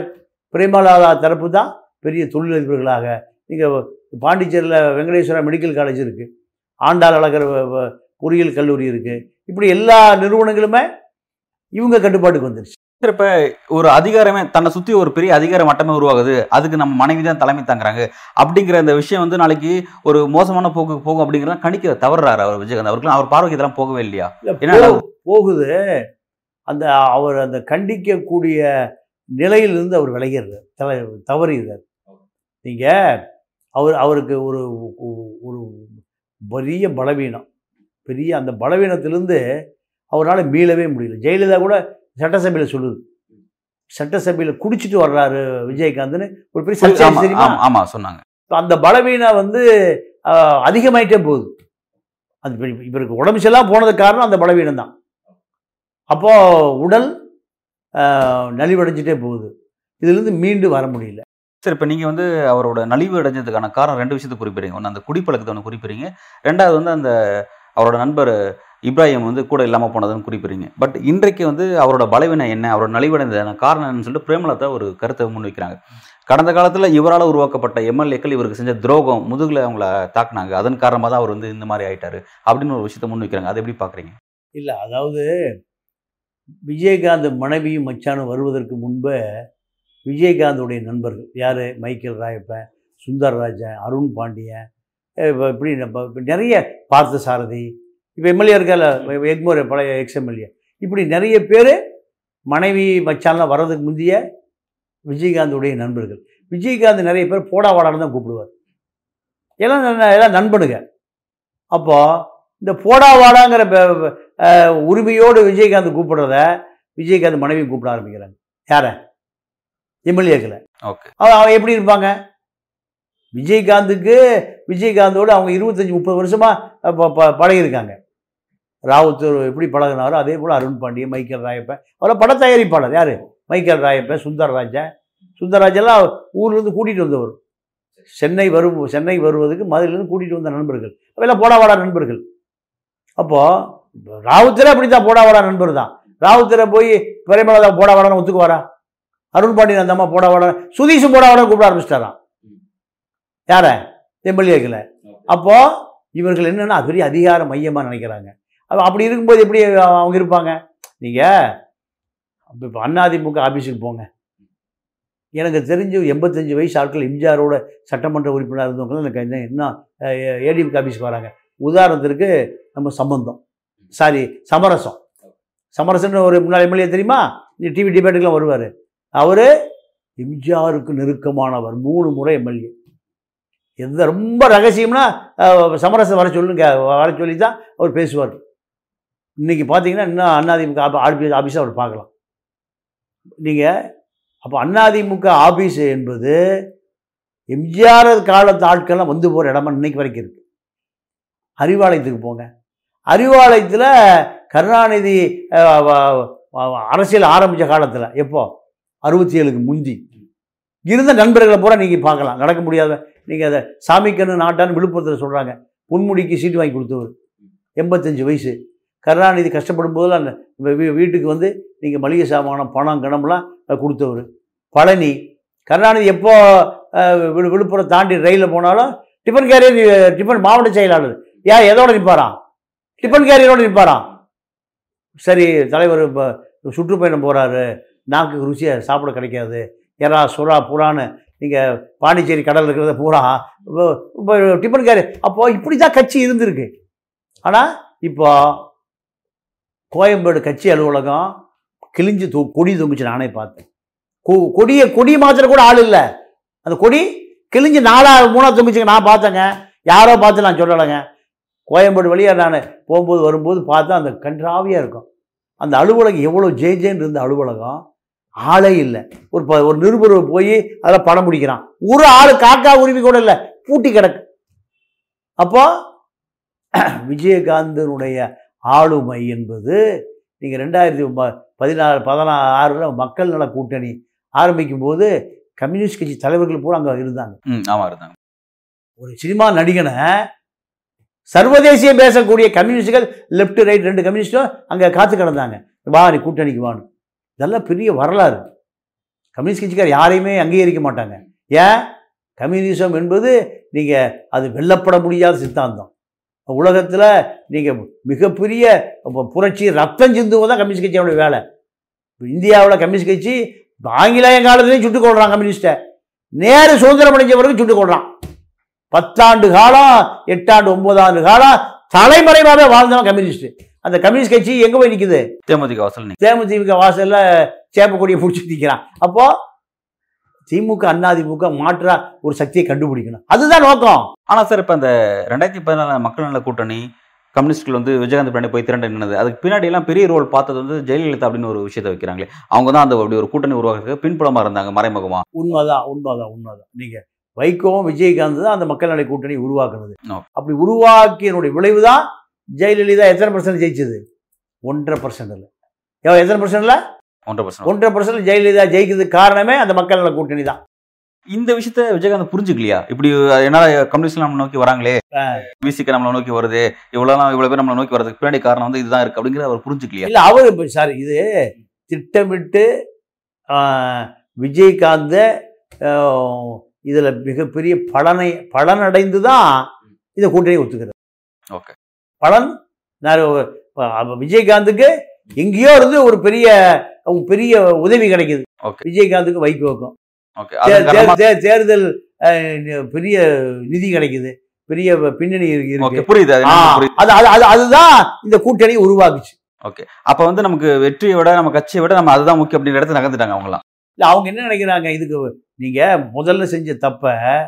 பிரேமலாதா தரப்பு தான் பெரிய தொழிலதிபர்களாக. நீங்கள் பாண்டிச்சேரியில் வெங்கடேஸ்வரா மெடிக்கல் காலேஜ் இருக்குது ஆண்டாள் அழகர் பொறியியல் கல்லூரி இருக்குது இப்படி எல்லா நிறுவனங்களுமே இவங்க கட்டுப்பாட்டுக்கு வந்துருச்சு. சரி, இப்ப ஒரு அதிகாரமே தன்னை சுத்தி ஒரு பெரிய அதிகார மட்டமே உருவாகுது. அதுக்கு நம்ம மனைவி தான் தலைமை தாங்குறாங்க. அப்படிங்கிற இந்த விஷயம் வந்து நாளைக்கு ஒரு மோசமான போக்கு போகும் அப்படிங்கிறத கணிக்க தவறுறாரு அவர் விஜயகாந்த். அவருக்கு அவர் பார்வைக்கு இதெல்லாம் போகவே இல்லையா? போ- போகுது. அந்த அவர் அந்த கண்டிக்கக்கூடிய நிலையிலிருந்து அவர் விலகிறார். தலை தவறுகிறார் நீங்கள் அவர் அவருக்கு ஒரு ஒரு பெரிய பலவீனம். பெரிய அந்த பலவீனத்திலிருந்து அவரால் மீளவே முடியல. ஜெயலலிதா கூட சட்டசபையில் சொல்லுது. சட்டசபையில் குடிச்சிட்டு வர்றாரு விஜயகாந்த்னு. ஒரு பெரிய சர்ச்சை ஆமா, தெரியுமா? ஆமா, ஆமா சொன்னாங்க. அந்த பலவீனம் வந்து அதிகமாயிட்டே போகுது. அது இவருக்கு உடம்பு சரியில்லாம போனதுக்கு காரணம் அந்த பலவீனம் தான். அப்போ உடல் நலிவடைஞ்சிட்டே போகுது. இதிலிருந்து மீண்டு வர முடியல. சரி இப்போ நீங்கள் வந்து அவரோட நலிவு அடைஞ்சதுக்கான காரணம் ரெண்டு விஷயத்தை குறிப்பிடுறீங்க. ஒன்று அந்த குடிப்பழக்கத்தை ஒன்று குறிப்பிடுறீங்க. ரெண்டாவது வந்து அந்த அவரோட நண்பர் இப்ராஹிம் வந்து கூட இல்லாமல் போனதுன்னு குறிப்பிடுறீங்க. பட் இன்றைக்கு வந்து அவரோட பலவீனம் என்ன அவரோட நலிவடைந்ததான காரணம் என்னன்னு சொல்லிட்டு பிரேமலதா ஒரு கருத்தை முன்வைக்கிறாங்க. கடந்த காலத்தில் இவரால் உருவாக்கப்பட்ட எம்எல்ஏக்கள் இவருக்கு செஞ்ச துரோகம் முதுகில் அவங்கள தாக்குனாங்க. அதன் காரணமாக தான் அவர் வந்து இந்த மாதிரி ஆயிட்டாரு அப்படின்னு ஒரு விஷயத்தை முன்வைக்கிறாங்க. அதை எப்படி பார்க்குறீங்க? இல்லை அதாவது விஜயகாந்த் மனைவியும் மச்சானும் வருவதற்கு முன்பே விஜயகாந்தோடைய நண்பர்கள் யார்? மைக்கேல் ராயப்பன் சுந்தர்ராஜன் அருண் பாண்டியன் இப்போ இப்படி நம்ம நிறைய பார்த்த சாரதி இப்போ எம்எல்ஏ இருக்கால எக்மோர் பழைய எக்ஸ் எம்எல்ஏ இப்படி நிறைய பேர் மனைவி மச்சான்லாம் வர்றதுக்கு முந்தைய விஜயகாந்துடைய நண்பர்கள். விஜயகாந்த் நிறைய பேர் போடா வாடான்னு தான் கூப்பிடுவார். எல்லாம் எல்லாம் நண்பனுங்க. அப்போ இந்த போடா வாடாங்கிற உரிமையோடு விஜயகாந்த் கூப்பிடுறத விஜயகாந்த் மனைவி கூப்பிட ஆரம்பிக்கிறாங்க. யாரை? எம்எல்ஏக்களை. ஓகே. அவன் அவன் எப்படி இருப்பாங்க? விஜயகாந்துக்கு விஜயகாந்தோடு அவங்க இருபத்தஞ்சி முப்பது வருஷமா ப- ப- பழகியிருக்காங்க. ராவுத்தர் எப்படி பழகினாரோ அதே போல் அருண் பாண்டியன் மைக்கேல் ராயப்பன் அவரை பட தயாரிப்பாளர். யார்? மைக்கேல் ராயப்பன் சுந்தரராஜன் சுந்தரராஜெல்லாம் ஊர்லேருந்து கூட்டிகிட்டு வந்தவர். சென்னை வரும் சென்னை வருவதுக்கு மதுரையிலேருந்து கூட்டிகிட்டு வந்த நண்பர்கள். அவையெல்லாம் போடாவாடா நண்பர்கள். அப்போது ராவுத்தரே அப்படி தான் போடாவாடா நண்பர் தான். ராவுத்தரை போய் பிரேமலதா போடாவாடான்னு ஒத்துக்குவாரா? அருண் பாண்டியன் அந்த அம்மா போடாவாடா சுதீஷும் போடா கூப்பிட ஆரம்பிச்சிட்டாராம் யார? எம்எல்ஏக்களை. அப்போது இவர்கள் என்னென்னா அது பெரிய அதிகார மையமாக நினைக்கிறாங்க. அப்படி இருக்கும்போது எப்படி அவங்க இருப்பாங்க? நீங்கள் இப்போ அதிமுக ஆஃபீஸுக்கு போங்க. எனக்கு தெரிஞ்சு எண்பத்தஞ்சு வயசு ஆட்கள் எம்ஜிஆரோட சட்டமன்ற உறுப்பினர் இருந்தவங்க எனக்கு என்ன இன்னும் ஏடிஎம்கே ஆஃபீஸ்க்கு வராங்க. உதாரணத்திற்கு நம்ம சம்பந்தம். சாரி சமரசம். சமரசன்னு ஒரு முன்னாள் எம்எல்ஏ தெரியுமா? டிவி டிபேட்டுக்கெலாம் வருவார். அவர் எம்ஜிஆருக்கு நெருக்கமானவர் மூணு முறை எம்எல்ஏ. எந்த ரொம்ப ரகசியம்னா சமரசம் வர சொல்லுங்க வர சொல்லி தான் அவர் பேசுவார். இன்றைக்கி பார்த்தீங்கன்னா இன்னும் அண்ணாதிமுக ஆபி ஆஃபீஸை அவர் பார்க்கலாம். நீங்கள் அப்போ அண்ணாதிமுக ஆஃபீஸ் என்பது எம்ஜிஆர் காலத்து ஆட்கள்லாம் வந்து போகிற இடமா இன்னைக்கு வரைக்கும் இருக்குது அறிவாலயத்துக்கு போங்க. அறிவாலயத்தில் கருணாநிதி அரசியல் ஆரம்பித்த காலத்தில் எப்போ? அறுபத்தி ஏழுக்கு முந்தி. இருந்த நண்பர்களை பூரா நீங்கள் பார்க்கலாம். நடக்க முடியாத நீங்கள் அதை சாமிக்கண்ணு நாட்டான்னு விழுப்புரத்தில் சொல்கிறாங்க பொன்முடிக்கு சீட்டு வாங்கி கொடுத்தவர். எண்பத்தஞ்சு வயசு. கருணாநிதி கஷ்டப்படும் போது அந்த வீட்டுக்கு வந்து நீங்கள் மளிகை சாமானம் பணம் கணம்லாம் கொடுத்தவர். பழனி. கருணாநிதி எப்போ விழு- விழுப்புரம் தாண்டி ரயிலில் போனாலும் டிஃபன் கேரியர் டிஃபன் மாவட்ட செயலாளர். ஏன் எதோட நிற்பாராம் டிஃபன் கேரியரோடு நிற்பாராம் சரி தலைவர் இப்போ சுற்றுப்பயணம் போகிறாரு நாக்கு ருசியாக சாப்பிட கிடைக்காது. எறா சுறா புறான்னு நீங்கள் பாண்டிச்சேரி கடல் இருக்கிறத பூரா இப்போ இப்போ டிஃபன் கேரியர். அப்போது இப்படி தான் கட்சி இருந்திருக்கு. ஆனால் இப்போ கோயம்பேடு கட்சி அலுவலகம் கிழிஞ்சு தூ கொடி தொங்குச்சு நானே பார்த்தேன். கொ கொடியை கொடி மாத்திர கூட ஆள் இல்லை. அந்த கொடி கிழிஞ்சு நாலா மூணாக தொங்குச்சுங்க நான் பார்த்தேங்க. யாரோ பார்த்து நான் சொல்லலைங்க. கோயம்பேடு வழியாக நான் போகும்போது வரும்போது பார்த்தா அந்த கன்றாவியாக இருக்கும். அந்த அலுவலகம் எவ்வளோ ஜே ஜேன்னு இருந்த அலுவலகம் ஆளே இல்லை. ஒரு ப ஒரு நிருபர் போய் அதில் படம் முடிக்கிறான் ஒரு ஆள் காக்கா உரிமை கூட இல்லை. பூட்டி கிடக்கு. அப்போ விஜயகாந்தனுடைய ஆளுமை என்பது நீங்கள் ரெண்டாயிரத்தி ப- பதினாறு பதினாறில் மக்கள் நல கூட்டணி ஆரம்பிக்கும் போது கம்யூனிஸ்ட் கட்சி தலைவர்கள் பூரா அங்கே இருந்தாங்க. ஆமாம் இருந்தாங்க. ஒரு சினிமா நடிகனை சர்வதேசிய பேசக்கூடிய கம்யூனிஸ்டுகள் லெஃப்ட் ரைட் ரெண்டு கம்யூனிஸ்டும் அங்கே காத்து கிடந்தாங்க. வா நீ கூட்டணிக்கு வான்னு. இதெல்லாம் பெரிய வரலாறு. கம்யூனிஸ்ட் கட்சிக்கார் யாரையுமே அங்கீகரிக்க மாட்டாங்க. ஏன்? கம்யூனிசம் என்பது நீங்கள் அது வெல்லப்பட முடியாத சித்தாந்தம். உலகத்தில் நீங்கள் மிகப்பெரிய புரட்சி ரத்தம் சிந்துவது தான் கம்யூனிஸ்ட் கட்சியோட வேலை. இந்தியாவில் கம்யூனிஸ்ட் கட்சி ஆங்கிலேய காலத்துலேயும் சுட்டுக் கொள்றான் கம்யூனிஸ்ட்டை நேரு சுதந்திரம் அடைஞ்ச பிறகு சுட்டுக் கொள்றான் பத்தாண்டு காலம் எட்டாண்டு ஒன்பதாண்டு காலம் தலைமறைவாகவே வாழ்ந்தவன் கம்யூனிஸ்ட். அந்த கம்யூனிஸ்ட் கட்சி எங்கே போய் நிற்குது தேமுதிக வாசல் தேமுதிக வாசல்ல சேப்ப கொடியை பிடிச்சி நிற்கிறான் அப்போ திமுக அதிமுக மாற்றா ஒரு சக்தியை கண்டுபிடிக்கணும். அதுதான் நோக்கம். ஆனா சார் இப்ப அந்த ரெண்டாயிரத்தி பதினாலு மக்கள் நல கூட்டணி கம்யூனிஸ்ட்கள் வந்து விஜயகாந்த் பின்னாடி போய் திரண்டு நின்னது. அதுக்கு பின்னாடி எல்லாம் பெரிய ரோல் பார்த்தது வந்து ஜெயலலிதா அப்படின்னு ஒரு விஷயத்தை வைக்கிறாங்களே. அவங்க தான் அந்த அப்படி ஒரு கூட்டணி உருவாக்குறதுக்கு பின்புலமா இருந்தாங்க மறைமுகமா. உண்மைதான் உண்மைதான் உண்மைதான். நீங்க வைகோவும் விஜயகாந்த் தான் அந்த மக்கள் நல கூட்டணி உருவாக்குனது. அப்படி உருவாக்கியனுடைய விளைவு தான் ஜெயலலிதா எத்தனை பர்சன்ட் ஜெயிச்சது? ஒன்றரை பர்சன்ட் இல்லை. எத்தனை பர்சன்ட் ஒன்றரை பர்சன்ட் ஜெயலலிதா ஜெயிக்கிறதுக்கு காரணமே அந்த மக்கள் நல கூட்டணி தான். இந்த விஷயத்த விஜயகாந்த் புரிஞ்சுக்கலையா? இப்படி என்னால கம்யூனிஸ்ட் நம்ம நோக்கி வராங்களே? விசிக்க நம்மளை நோக்கி வருது இவ்வளவு இவ்வளவு பேர் நம்மளை நோக்கி வரதுக்கு பின்னாடி காரணம் வந்து இதுதான் இருக்கு அப்படிங்கிற அவர் புரிஞ்சுக்கலையா? இல்லை அவர் சார் இது திட்டமிட்டு விஜயகாந்த இதில் மிகப்பெரிய பலனை பலனடைந்து தான் இதை கூட்டணி ஒத்துக்கிறது ஓகே. பலன் நான் விஜயகாந்துக்கு எங்கேயோ இருந்து ஒரு பெரிய பெரிய உதவி கிடைக்குது. ஓகே. விஜயகாந்துக்கு வைகோக்கும் ஓகே. தேர்தல் பெரிய நிதி கிடைக்குது. பெரிய பின்னணி இருக்கு- ஓகே புரியுது. அதுதான் இந்த கூட்டணி உருவாக்குச்சு. அப்ப வந்து நமக்கு வெற்றியை விட நம்ம கட்சியை விட நம்ம அதுதான் முக்கியம் அப்படின்ற இடத்துல நகர்ந்துட்டாங்க அவங்கலாம் இல்லை அவங்க என்ன நினைக்கிறாங்க? இதுக்கு நீங்கள் முதல்ல செஞ்ச தப்பை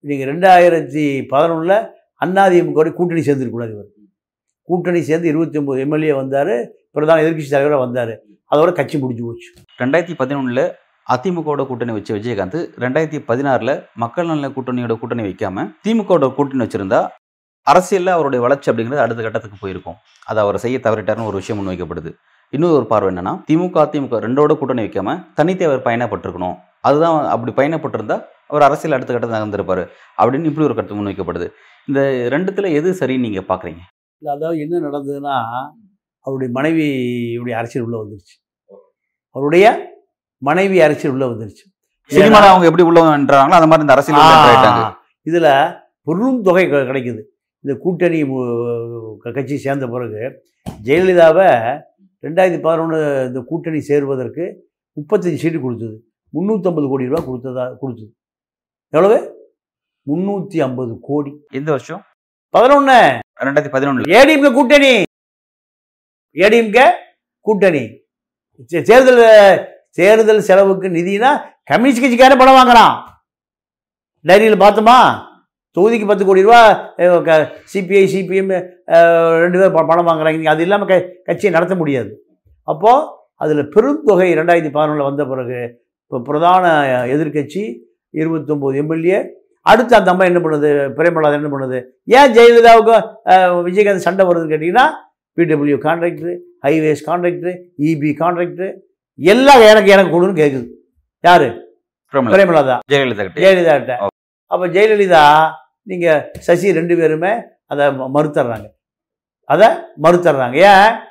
நீங்கள் ரெண்டாயிரத்தி பதினொன்றில் அண்ணாதிமுக கூட்டணி சேர்ந்துருக்கூடாது இவர். கூட்டணி சேர்ந்து இருபத்தி ஒம்பது எம்எல்ஏ வந்தார் பிரதான எதிர்க்கட்சி தலைவராக வந்தார். அதோட கட்சி முடிஞ்சு போச்சு. ரெண்டாயிரத்தி பதினொன்னுல அதிமுகவோட கூட்டணி வச்ச விஜயகாந்த் ரெண்டாயிரத்தி பதினாறுல மக்கள் நல கூட்டணியோட கூட்டணி வைக்காம திமுகவோட கூட்டணி வச்சிருந்தா அரசியல்ல அவருடைய வளர்ச்சி அப்படிங்கிறது அடுத்த கட்டத்துக்கு போயிருக்கும். அதை அவர் செய்ய தவறிட்டாருன்னு ஒரு விஷயம் முன்வைக்கப்படுது இன்னொரு ஒரு பார்வை என்னன்னா திமுக அதிமுக ரெண்டோட கூட்டணி வைக்காம தனித்தே அவர் பயணப்பட்டிருக்கணும். அதுதான் அப்படி பயணப்பட்டிருந்தா அவர் அரசியல் அடுத்த கட்டத்தில் நகர்ந்திருப்பாரு அப்படின்னு இப்படி ஒரு கருத்து முன்வைக்கப்படுது இந்த ரெண்டுத்துல எது சரின்னு நீங்க பாக்குறீங்க? இல்லை அதாவது என்ன நடந்ததுன்னா அவருடைய மனைவியுடைய அரசியல் உள்ளே வந்துருச்சு. அவருடைய மனைவி அரசியல் உள்ளே வந்துருச்சு. சினிமால அவங்க எப்படி உள்ளவன்றாங்களோ அந்த மாதிரி இந்த அரசியல் உள்ள இதில் பெரும் தொகை கிடைக்குது. இந்த கூட்டணி கட்சி சேர்ந்த பிறகு ஜெயலலிதாவை ரெண்டாயிரத்தி பதினொன்று இந்த கூட்டணி சேருவதற்கு முப்பத்தஞ்சு சீட்டு கொடுத்தது. முந்நூற்றம்பது கோடி ரூபா கொடுத்ததா கொடுத்தது. எவ்வளவு? முந்நூற்றி ஐம்பது கோடி. எந்த வருஷம்? பதினொன்று ரெண்டாயிரத்தி பதினொன்னுல. ஏடிஎம்கே கூட்டணி. ஏடிஎம்கே கூட்டணி. தேர்தல் தேர்தல் செலவுக்கு நிதினா கம்யூனிஸ்ட் கட்சிக்காரே பணம் வாங்குறான். டைரியில் பார்த்தோமா? தொகுதிக்கு பத்து கோடி ரூபா சிபிஐ சிபிஎம் ரெண்டு பேர் ப- பணம் வாங்குறாங்க. அது இல்லாமல் க கட்சியை நடத்த முடியாது. அப்போது அதில் பெருந்தொகை ரெண்டாயிரத்தி பதினொன்றில் வந்த பிறகு இப்போ பிரதான எதிர்க்கட்சி இருபத்தொம்போது எம்எல்ஏ அடுத்து அந்த அம்மா என்ன பண்ணுது? பிரேமலாதன் என்ன பண்ணுது? ஏன் ஜெயலலிதாவுக்கும் விஜயகாந்த் சண்டை வருதுன்னு கேட்டிங்கன்னா PW contractor highways contractor EB contractor எல்லாம் எனக்கு எனக்கு கொடுன்னு கேட்குது யாரு? பிரேமலதா. ஜெயலலிதா ஜெயலலிதாட்ட. அப்போ ஜெயலலிதா நீங்கள் சசி ரெண்டு பேருமே அதை மறுத்தர்றாங்க. அதை மறுத்தர்றாங்க. ஏன்?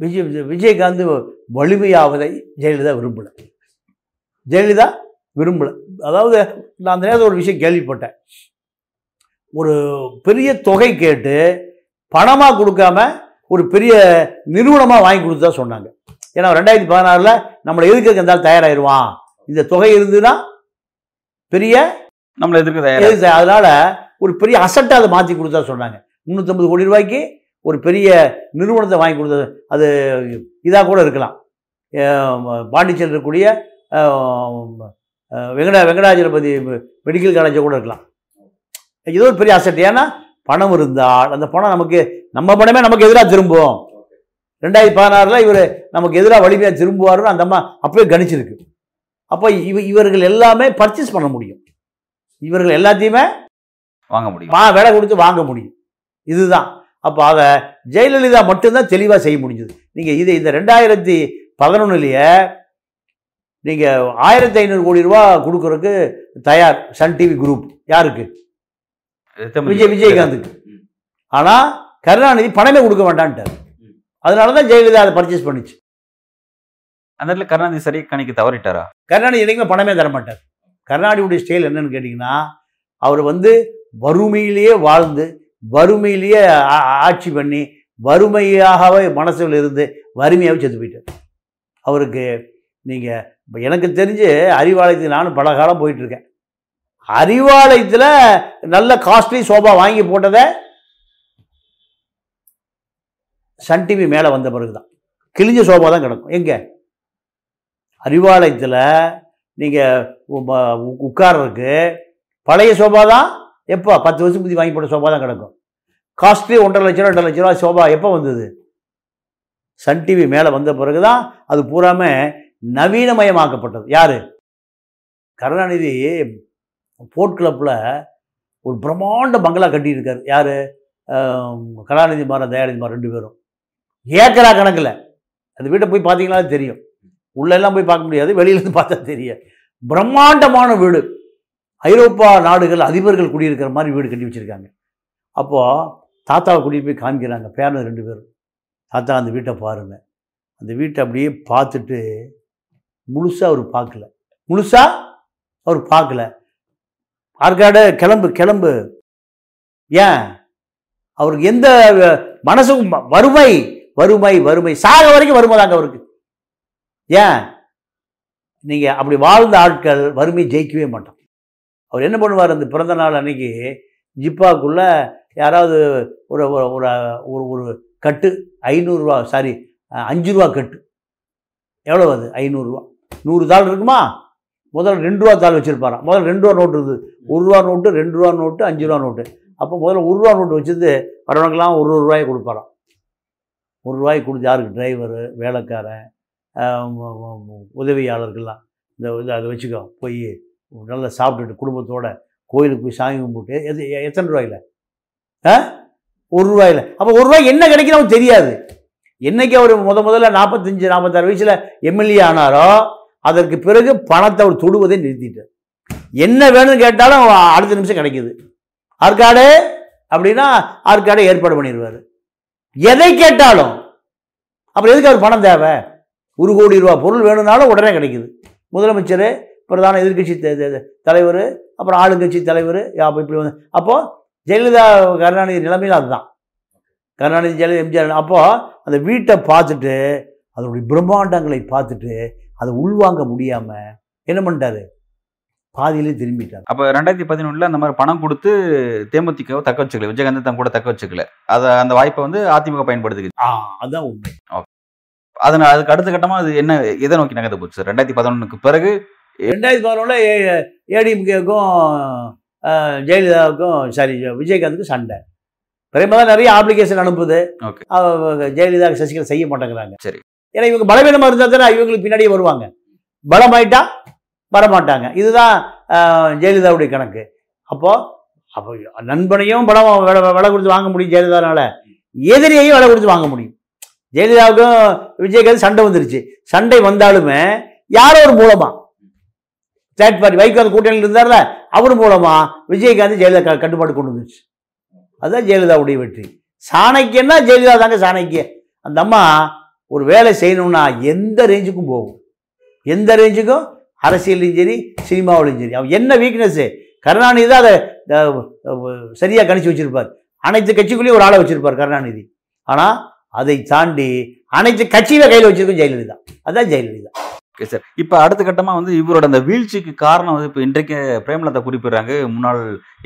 விஜய்- விஜயகாந்த் வலிமையாவதை ஜெயலலிதா விரும்பல. ஜெயலலிதா விரும்பல. அதாவது நான் அந்த நேரத்தில் ஒரு விஷயம் கேள்விப்பட்டேன். ஒரு பெரிய தொகை கேட்டு பணமாக கொடுக்காம ஒரு பெரிய நிறுவனமாக வாங்கி கொடுத்ததா சொன்னாங்க. ஏன்னா ரெண்டாயிரத்தி பதினாறில் நம்மளை எதுக்கு இருந்தாலும் தயாராகிடுவான் இந்த தொகை இருந்துன்னா பெரிய நம்மள எதிர்க்க? அதனால ஒரு பெரிய அசட்டை அதை மாற்றி கொடுத்தா சொன்னாங்க. முந்நூற்றம்பது கோடி ரூபாய்க்கு ஒரு பெரிய நிறுவனத்தை வாங்கி கொடுத்தது. அது இதாக கூட இருக்கலாம். அஹ் பாண்டிச்சேரியில் இருக்கக்கூடிய வெங்கடா வெங்கடாஜலபதி மெடிக்கல் காலேஜை கூட இருக்கலாம். ஏதோ ஒரு பெரிய அசட் ஏன்னா பணம் இருந்தால் அந்த பணம் நமக்கு நம்ம பணமே நமக்கு எதிராக திரும்பும். ரெண்டாயிரத்தி பதினாறில் இவர் நமக்கு எதிராக வலிமையாக திரும்புவாருன்னு அந்த அம்மா அப்பவே கணிச்சிருக்கு. அப்போ இவ இவர்கள் எல்லாமே பர்ச்சேஸ் பண்ண முடியும். இவர்கள் எல்லாத்தையுமே வாங்க முடியும். வா விலை கொடுத்து வாங்க முடியும். இதுதான். அப்போ அதை ஜெயலலிதா மட்டும்தான் தெளிவாக செய்ய முடிஞ்சது. நீங்கள் இது இந்த ரெண்டாயிரத்தி பதினொன்னுலேயே நீங்கள் ஆயிரத்தி ஐநூறு கோடி ரூபா கொடுக்கறதுக்கு தயார் சன் டிவி குரூப். யாருக்கு? விஜய் விஜயகாந்துக்கு. ஆனால் கருணாநிதி பணமே கொடுக்க வேண்டான்ட்டார். அதனால தான் ஜெயலலிதா அதை பர்ச்சேஸ் பண்ணுச்சு. அந்த இடத்துல கருணாநிதி சரி கணிக்க தவறிட்டாரா? கருணாநிதி என்னைக்குமே பணமே தர மாட்டார் கருணாநிதியுடைய ஸ்டைல் என்னன்னு கேட்டிங்கன்னா அவர் வந்து வறுமையிலேயே வாழ்ந்து வறுமையிலேயே ஆட்சி பண்ணி வறுமையாகவே மனசில் இருந்து வறுமையாகவே செத்து போயிட்டார். அவருக்கு நீங்கள் எனக்கு தெரிஞ்சு அறிவாலயத்துக்கு நானும் பல காலம் போயிட்டுருக்கேன் அறிவாலயத்தில் நல்ல காஸ்ட்லி சோபா வாங்கி போட்டதை சன் டிவி மேலே வந்த பிறகு தான் கிழிஞ்ச சோபா தான் கிடக்கும். எங்கே? அறிவாலயத்தில் நீங்கள் உட்கார்றதுக்கு பழைய சோபா தான் எப்போ? பத்து வருஷம் புத்தி வாங்கி போட்ட சோபா தான் கிடக்கும். காஸ்ட்லி ஒன்றரை லட்ச ரூபா ரெண்டரை லட்ச ரூபா சோபா எப்போ வந்தது? சன் டிவி மேலே வந்த பிறகு தான் அது பூராமல் நவீனமயமாக்கப்பட்டது. யார்? கருணாநிதி போர்ட் கிளப்பில் ஒரு பிரம்மாண்ட பங்களா கட்டியிருக்கார். யார்? கலாநிதி மாறன் தயாநிதி மாறன் ரெண்டு பேரும். ஏக்கரா கணக்கில். அந்த வீட்டை போய் பார்த்தீங்களா தெரியும். உள்ளெல்லாம் போய் பார்க்க முடியாது. வெளியிலேருந்து பார்த்தா தெரியும் பிரம்மாண்டமான வீடு. ஐரோப்பா நாடுகள் அதிபர்கள் குடியிருக்கிற மாதிரி வீடு கட்டி வச்சுருக்காங்க. அப்போது தாத்தாவை கூட்டிகிட்டு போய் காமிக்கிறாங்க. பேரன் ரெண்டு பேரும். தாத்தா அந்த வீட்டை பாருங்க. அந்த வீட்டை அப்படியே பார்த்துட்டு முழுசாக அவர் பார்க்கல. முழுசாக அவர் பார்க்கல. ஆற்காடு கிளம்பு கிளம்பு. ஏன்? அவருக்கு எந்த மனசுக்கும் மனசும் வறுமை வறுமை வறுமை. சாக வரைக்கும் வறுமை தாங்க அவருக்கு. ஏன்? நீங்கள் அப்படி வாழ்ந்த ஆட்கள் வறுமையை ஜெயிக்கவே மாட்டோம். அவர் என்ன பண்ணுவார் அந்த பிறந்த நாள் அன்னைக்கு? ஜிப்பாக்குள்ளே யாராவது ஒரு ஒரு- ஒரு ஒரு ஒரு கட்டு ஐநூறுரூவா சாரி அஞ்சு ரூபா கட்டு. எவ்வளோ அது? ஐநூறுரூவா நூறு தாள் இருக்குமா? முதல்ல ரெண்டு ரூபா தாள் வச்சுருப்பாராம். முதல்ல ரெண்டு ரூபா நோட்டு இருக்குது. ஒரு ரூபா நோட்டு ரெண்டு ரூபா நோட்டு அஞ்சு ரூபா நோட்டு. அப்போ முதல்ல ஒரு ரூபா நோட்டு வச்சது வரவனுக்கெல்லாம் ஒரு ஒரு ரூபாய் கொடுப்பாராம். ஒரு ரூபாய் கொடுத்து யாருக்கு? டிரைவரு வேலைக்காரன் உதவியாளர்கள்லாம். இந்த இது அதை வச்சுக்கோ. போய் நல்லா சாப்பிட்டுட்டு குடும்பத்தோட கோயிலுக்கு போய் சாமி கும்பிட்டு எது எத்தனை ரூபாயில்? ஆ? ஒரு ரூபாயில். அப்போ ஒரு ரூபாய் என்ன அவனுக்கு தெரியாது. என்னைக்கு அவர் முத முதல்ல நாற்பத்தஞ்சு நாற்பத்தாறு வயசில் எம்எல்ஏ ஆனாரோ அதற்கு பிறகு பணத்தை அவர் தொடுவதை நிறுத்திட்டார். என்ன வேணும்னு கேட்டாலும் அடுத்த நிமிஷம் கிடைக்குது. ஆற்காடு அப்படின்னா ஆற்காடை ஏற்பாடு பண்ணிடுவார். எதை கேட்டாலும் அப்புறம் எதுக்கு அவர் பணம் தேவை? ஒரு கோடி ரூபா பொருள் வேணும்னாலும் உடனே கிடைக்குது. முதலமைச்சர் பிரதான எதிர்க்கட்சி தலைவர் அப்புறம் ஆளுங்கட்சி தலைவர் இப்படி வந்து அப்போது ஜெயலலிதா கருணாநிதி நிலைமையில் அதுதான். கருணாநிதி ஜெயலலிதா எம்ஜிஆர் அப்போது அந்த வீட்டை பார்த்துட்டு அதனுடைய பிரம்மாண்டங்களை பார்த்துட்டு அதை உள்வாங்க முடியாமல் என்ன பண்ணிட்டாரு? பாதியிலே திரும்பிட்டார். அப்போ ரெண்டாயிரத்தி பதினொன்றில் அந்த மாதிரி பணம் கொடுத்து தேமுதிகவை தக்க வச்சுக்கல விஜயகாந்த் கூட தக்க வச்சுக்கல. அதை அந்த வாய்ப்பை வந்து அதிமுக பயன்படுத்திக்கிச்சு ஆ அதான் உண்மை. அதனால அதுக்கு அடுத்த கட்டமாக அது என்ன எதை நோக்கி நகர்ந்து போச்சு? சார் ரெண்டாயிரத்தி பதினொன்றுக்கு பிறகு ரெண்டாயிரத்தி பதினொன்றில் ஏடிஎம்கேக்கும் ஜெயலலிதாவுக்கும் சாரி விஜயகாந்துக்கும் சண்டை. பிரேமா தான் நிறைய ஆப்ளிகேஷன் அனுப்புது. அவங்க ஜெயலலிதா சசிகலா செய்ய மாட்டேங்கிறாங்க. சரி. ஏன்னா இவங்க பலவீனமாக இருந்தால் தானே இவங்களுக்கு பின்னாடியே வருவாங்க. பலமாயிட்டா வரமாட்டாங்க. இதுதான் ஜெயலலிதாவுடைய கணக்கு. அப்போது அப்போ நண்பனையும் பலம் விலை விலை கொடுத்து வாங்க முடியும் ஜெயலலிதானால. எதிரியையும் விலை கொடுத்து வாங்க முடியும். ஜெயலலிதாவுக்கும் விஜயகாந்த் சண்டை வந்துருச்சு. சண்டை வந்தாலுமே யாரோ ஒரு மூலமா. தேர்ட் பார்ட்டி வைகோ கூட்டணியில் இருந்தார்ல அவர் மூலமா விஜயகாந்த் ஜெயலலிதா கட்டுப்பாடு கொண்டு வந்துருச்சு. அதுதான் ஜெயலலிதாவுடைய வெற்றி. சாணக்கியன்னா ஜெயலலிதா தாங்க சாணக்கியம் அந்த அம்மா ஒரு வேலை செய்யணும்னா எந்த ரேஞ்சுக்கும் போகும். எந்த ரேஞ்சுக்கும் அரசியல்லையும் சரி சினிமாவிலையும் சரி அவன் என்ன வீக்னஸ்ஸு கருணாநிதி தான் அதை சரியாக கணிச்சு வச்சிருப்பார். அனைத்து கட்சிக்குள்ளேயும் ஒரு ஆளை வச்சிருப்பார் கருணாநிதி. ஆனால் அதை தாண்டி அனைத்து கட்சியில் கையில் வச்சுருக்கும் ஜெயலலிதா. அதுதான் ஜெயலலிதா. ஓகே சார் இப்போ அடுத்த கட்டமாக வந்து இவரோட அந்த வீழ்ச்சிக்கு காரணம் வந்து இப்போ இன்றைக்கு பிரேமலதா குறிப்பிடுறாங்க முன்னாள்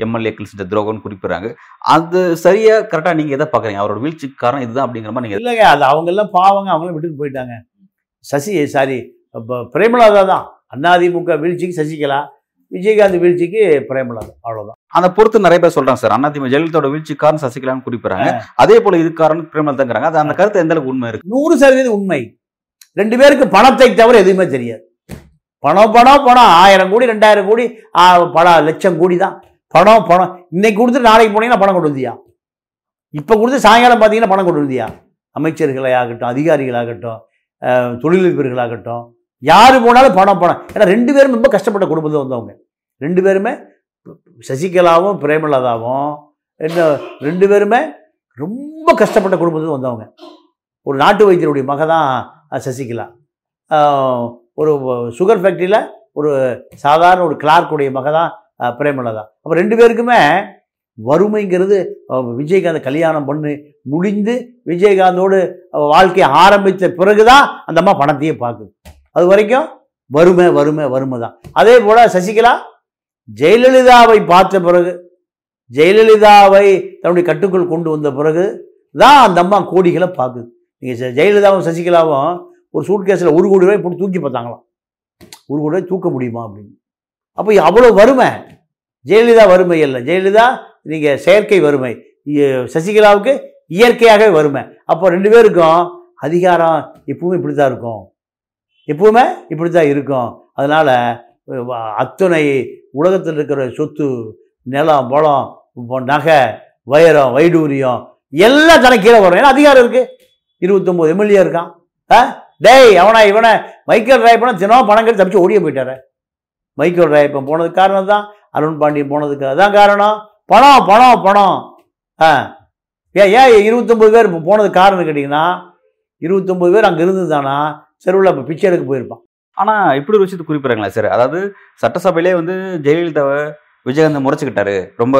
எம்எல்ஏக்கள் செஞ்ச துரோகம்னு குறிப்பிடுறாங்க. அது சரியா கரெக்டாக நீங்கள் எதை பார்க்குறீங்க? அவரோட வீழ்ச்சிக்கு காரணம் இதுதான் அப்படிங்கிற மாதிரி நீங்கள் இல்லைங்க அது அவங்கெல்லாம் பாவங்க அவங்களும் விட்டுட்டு போயிட்டாங்க. சசி சாரி பிரேமலதா தான். அதிமுக வீழ்ச்சிக்கு சசிகலா விஜயகாந்த் வீழ்ச்சிக்கு பிரேமலதா அவ்வளோதான் அந்த பொறுத்து நிறைய பேர் சொல்றாங்க சார் அதிமுக ஜெயலலிதாவோட வீழ்ச்சி காரணம் சசிகலான்னு குறிப்பிடுறாங்க. அதே போல இது காரணம் பிரேமலதாங்கிறாங்க. அது அந்த கருத்து எந்த அளவுக்கு உண்மை இருக்கு? நூறு சதவீதம் உண்மை. ரெண்டு பேருக்கு பணத்தை தவிர எதுவுமே தெரியாது. பணம் பணம் பணம். ஆயிரம் கோடி ரெண்டாயிரம் கோடி பல லட்சம் கோடி தான். பணம் பணம். இன்னைக்கு கொடுத்து நாளைக்கு போனீங்கன்னா பணம் கொண்டு வந்தியா? இப்போ கொடுத்து சாயங்காலம் பார்த்தீங்கன்னா பணம் கொண்டு வந்தியா? அமைச்சர்களாகட்டும் அதிகாரிகளாகட்டும் தொழிலதிபர்களாகட்டும். யார் போனாலும் பணம் பணம். ஏன்னா ரெண்டு பேரும் ரொம்ப கஷ்டப்பட்ட குடும்பத்தில் வந்தவங்க. ரெண்டு பேருமே சசிகலாவும் பிரேமலதாவும் என்ன ரெண்டு பேருமே ரொம்ப கஷ்டப்பட்ட குடும்பத்தில் வந்தவங்க. ஒரு நாட்டு வைத்தியருடைய மக தான் சசிகலா. ஒரு சுகர் ஃபேக்ட்ரியில் ஒரு சாதாரண ஒரு கிளார்க்குடைய மக தான் பிரேமலதா. அப்போ ரெண்டு பேருக்குமே வறுமைங்கிறது விஜயகாந்த் கல்யாணம் பண்ணு முடிந்து விஜயகாந்தோடு வாழ்க்கையை ஆரம்பித்த பிறகு தான் அந்த அம்மா பணத்தையே பார்க்குது. அது வரைக்கும் வறுமை வறுமை வறுமை தான். அதே போல் சசிகலா ஜெயலலிதாவை பார்த்த பிறகு ஜெயலலிதாவை தன்னுடைய கட்டுக்குள் கொண்டு வந்த பிறகு தான் அந்த அம்மா கோடிகளை பார்க்குது. நீங்கள் ஜெயலலிதாவும் சசிகலாவும் ஒரு சூட் கேஸில் ஒரு கோடி ரூபாய் போட்டு தூக்கி பார்த்தாங்களாம். ஒரு கோடி ரூபாய் தூக்க முடியுமா அப்படின்னு. அப்போ அவ்வளோ வறுமை. ஜெயலலிதா வறுமை இல்லை ஜெயலலிதா நீங்கள் செயற்கை வறுமை. சசிகலாவுக்கு இயற்கையாகவே வறுமை. அப்போ ரெண்டு பேருக்கும் அதிகாரம் எப்பவுமே இப்படி தான் இருக்கும். எப்பவுமே இப்படி தான் இருக்கும். அதனால் அத்தனை உலகத்தில் இருக்கிற சொத்து நிலம் பலம் நகை வைரம் வைடூரியம் எல்லாம் தனக்கு கீழே வரும் ஏன்னா அதிகாரம் இருக்குது இருபத்தொம்போது எம்எல்ஏ இருக்கான். ஆ? டேய் அவனை இவனை மைக்கேல் ராயப்பனை தினமும் பணம் கட்டி தப்பிச்சு ஓடிய போயிட்டாரு. மைக்கேல் ராயப்பன் போனதுக்கு காரணம் தான் அருண் பாண்டியன் போனதுக்கு அதான் காரணம். பணம் பணம் பணம். ஆ. ஏன் ஏன் இருபத்தொம்பது பேர் இப்போ போனதுக்கு காரணம் கேட்டிங்கன்னா இருபத்தொம்பது பேர் அங்கே இருந்ததுதானா செருவில் இப்போ பிச்சை எடுக்க போயிருப்பான். ஆனால் இப்படி ஒரு விஷயத்தை குறிப்பிடுறாங்களா சார். அதாவது சட்டசபையிலே வந்து ஜெயலலிதாவை விஜயகாந்த் முறைச்சிக்கிட்டாரு. ரொம்ப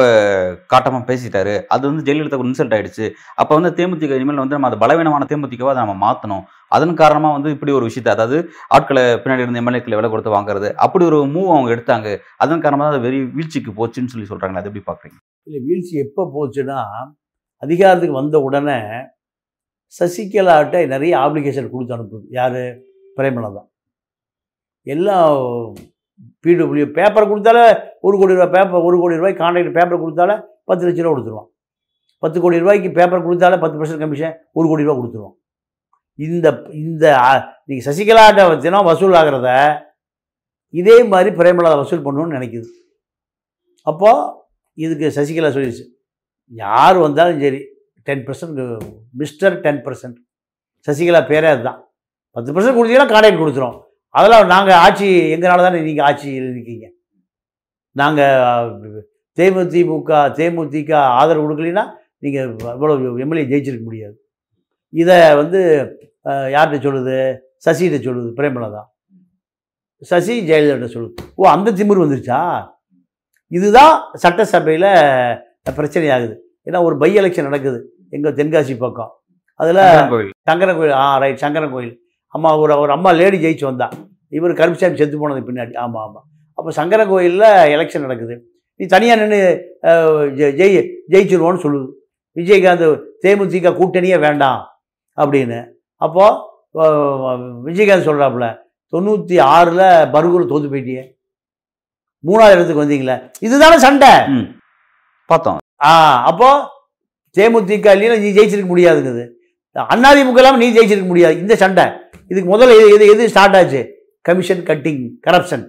காட்டமாக பேசிட்டாரு. அது வந்து ஜெயலலிதாவுக்கு இன்சல்ட் ஆயிடுச்சு. அப்போ வந்து தேமுதிக இனிமேல் வந்து நம்ம அது பலவீனமான தேமுதிகவை அதை நம்ம மாற்றணும் அதன் காரணமாக வந்து இப்படி ஒரு விஷயத்தை அதாவது ஆட்களை பின்னாடி இருந்த எம்எல்ஏக்களை விலை கொடுத்து வாங்குறது அப்படி ஒரு மூவ் அவங்க எடுத்தாங்க. அதன் காரணமாக அது வெறி வீழ்ச்சிக்கு போச்சுன்னு சொல்லி சொல்கிறாங்க அது எப்படி பார்க்குறீங்க? இல்லை வீழ்ச்சி எப்போ போச்சுன்னா அதிகாரத்துக்கு வந்த உடனே சசிகலாட்ட நிறைய ஆப்ளிகேஷன் கொடுத்து அனுப்புது யார்? பிரேமலதா. எல்லாம் பிடபிள்யூ பேப்பர் கொடுத்தாலே ஒரு கோடி ரூபாய் பேப்பர் ஒரு கோடி ரூபாய் கான்ட்ராக்ட் பேப்பர் கொடுத்தாலே பத்து லட்ச ரூபா கொடுத்துருவான். பத்து கோடி ரூபாய்க்கு பேப்பர் கொடுத்தால பத்து பர்சன்ட் கமிஷன் ஒரு கோடி ரூபா கொடுத்துருவான். இந்த இந்த நீங்கள் சசிகலாட்ட தினம் வசூல் ஆகிறத இதே மாதிரி பிரேமலதா வசூல் பண்ணணும்னு நினைக்குது. அப்போது இதுக்கு சசிகலா சொல்லிடுச்சு யார் வந்தாலும் சரி ten percent mister ten percent Sasikala பேரே அதுதான். பத்து பர்சன்ட் கொடுத்தீங்கன்னா கான்ட்ராக்ட் கொடுத்துரும். அதெல்லாம் நாங்கள் ஆட்சி எங்களால தானே நீங்கள் ஆட்சியில் இருக்கீங்க. நாங்கள் தேமுதிமுக தேமுதிக ஆதரவு கொடுக்கலைன்னா நீங்கள் இவ்வளோ எம்எல்ஏ ஜெயிச்சிருக்க முடியாது. இதை வந்து யார்கிட்ட சொல்லுது? சசிகிட்ட சொல்லுது பிரேமலதா. சசி ஜெயலலிதா சொல்லுது. ஓ அந்த திமிர் வந்துருச்சா? இதுதான் சட்டசபையில் பிரச்சனை ஆகுது ஏன்னா ஒரு பை எலெக்ஷன் நடக்குது எங்கள் தென்காசி பக்கம். அதில் சங்கரன் கோயில் ஆ ரைட் சங்கரன் கோயில் அம்மா ஒரு ஒரு அம்மா லேடி ஜெயிச்சு வந்தா. இவர் கருப்புசாமி செத்து போனது பின்னாடி. ஆமாம் ஆமாம் அப்போ சங்கரன் கோயிலில் எலெக்ஷன் நடக்குது. நீ தனியாக நின்று ஜெய் ஜெயிச்சிருவோன்னு சொல்லுது. விஜயகாந்த் தேமுதிக கூட்டணியே வேண்டாம் அப்படின்னு. அப்போது விஜயகாந்த் சொல்கிறாப்புல தொண்ணூற்றி ஆறில் பர்கூர் தோத்து போயிட்டியே. மூணாவது இடத்துக்கு வந்தீங்களே. இதுதானே சண்டை. பார்த்தோம். ஆ அப்போ தேமுதிக இல்லைன்னா நீ ஜெயிச்சிருக்க முடியாதுங்குது. அதிமுக இல்லாமல் நீ ஜெயிச்சிருக்க முடியாது. இந்த சண்டை. இதுக்கு முதல்ல எது எது ஸ்டார்ட் ஆச்சு? கமிஷன் கட்டிங் கரப்ஷன்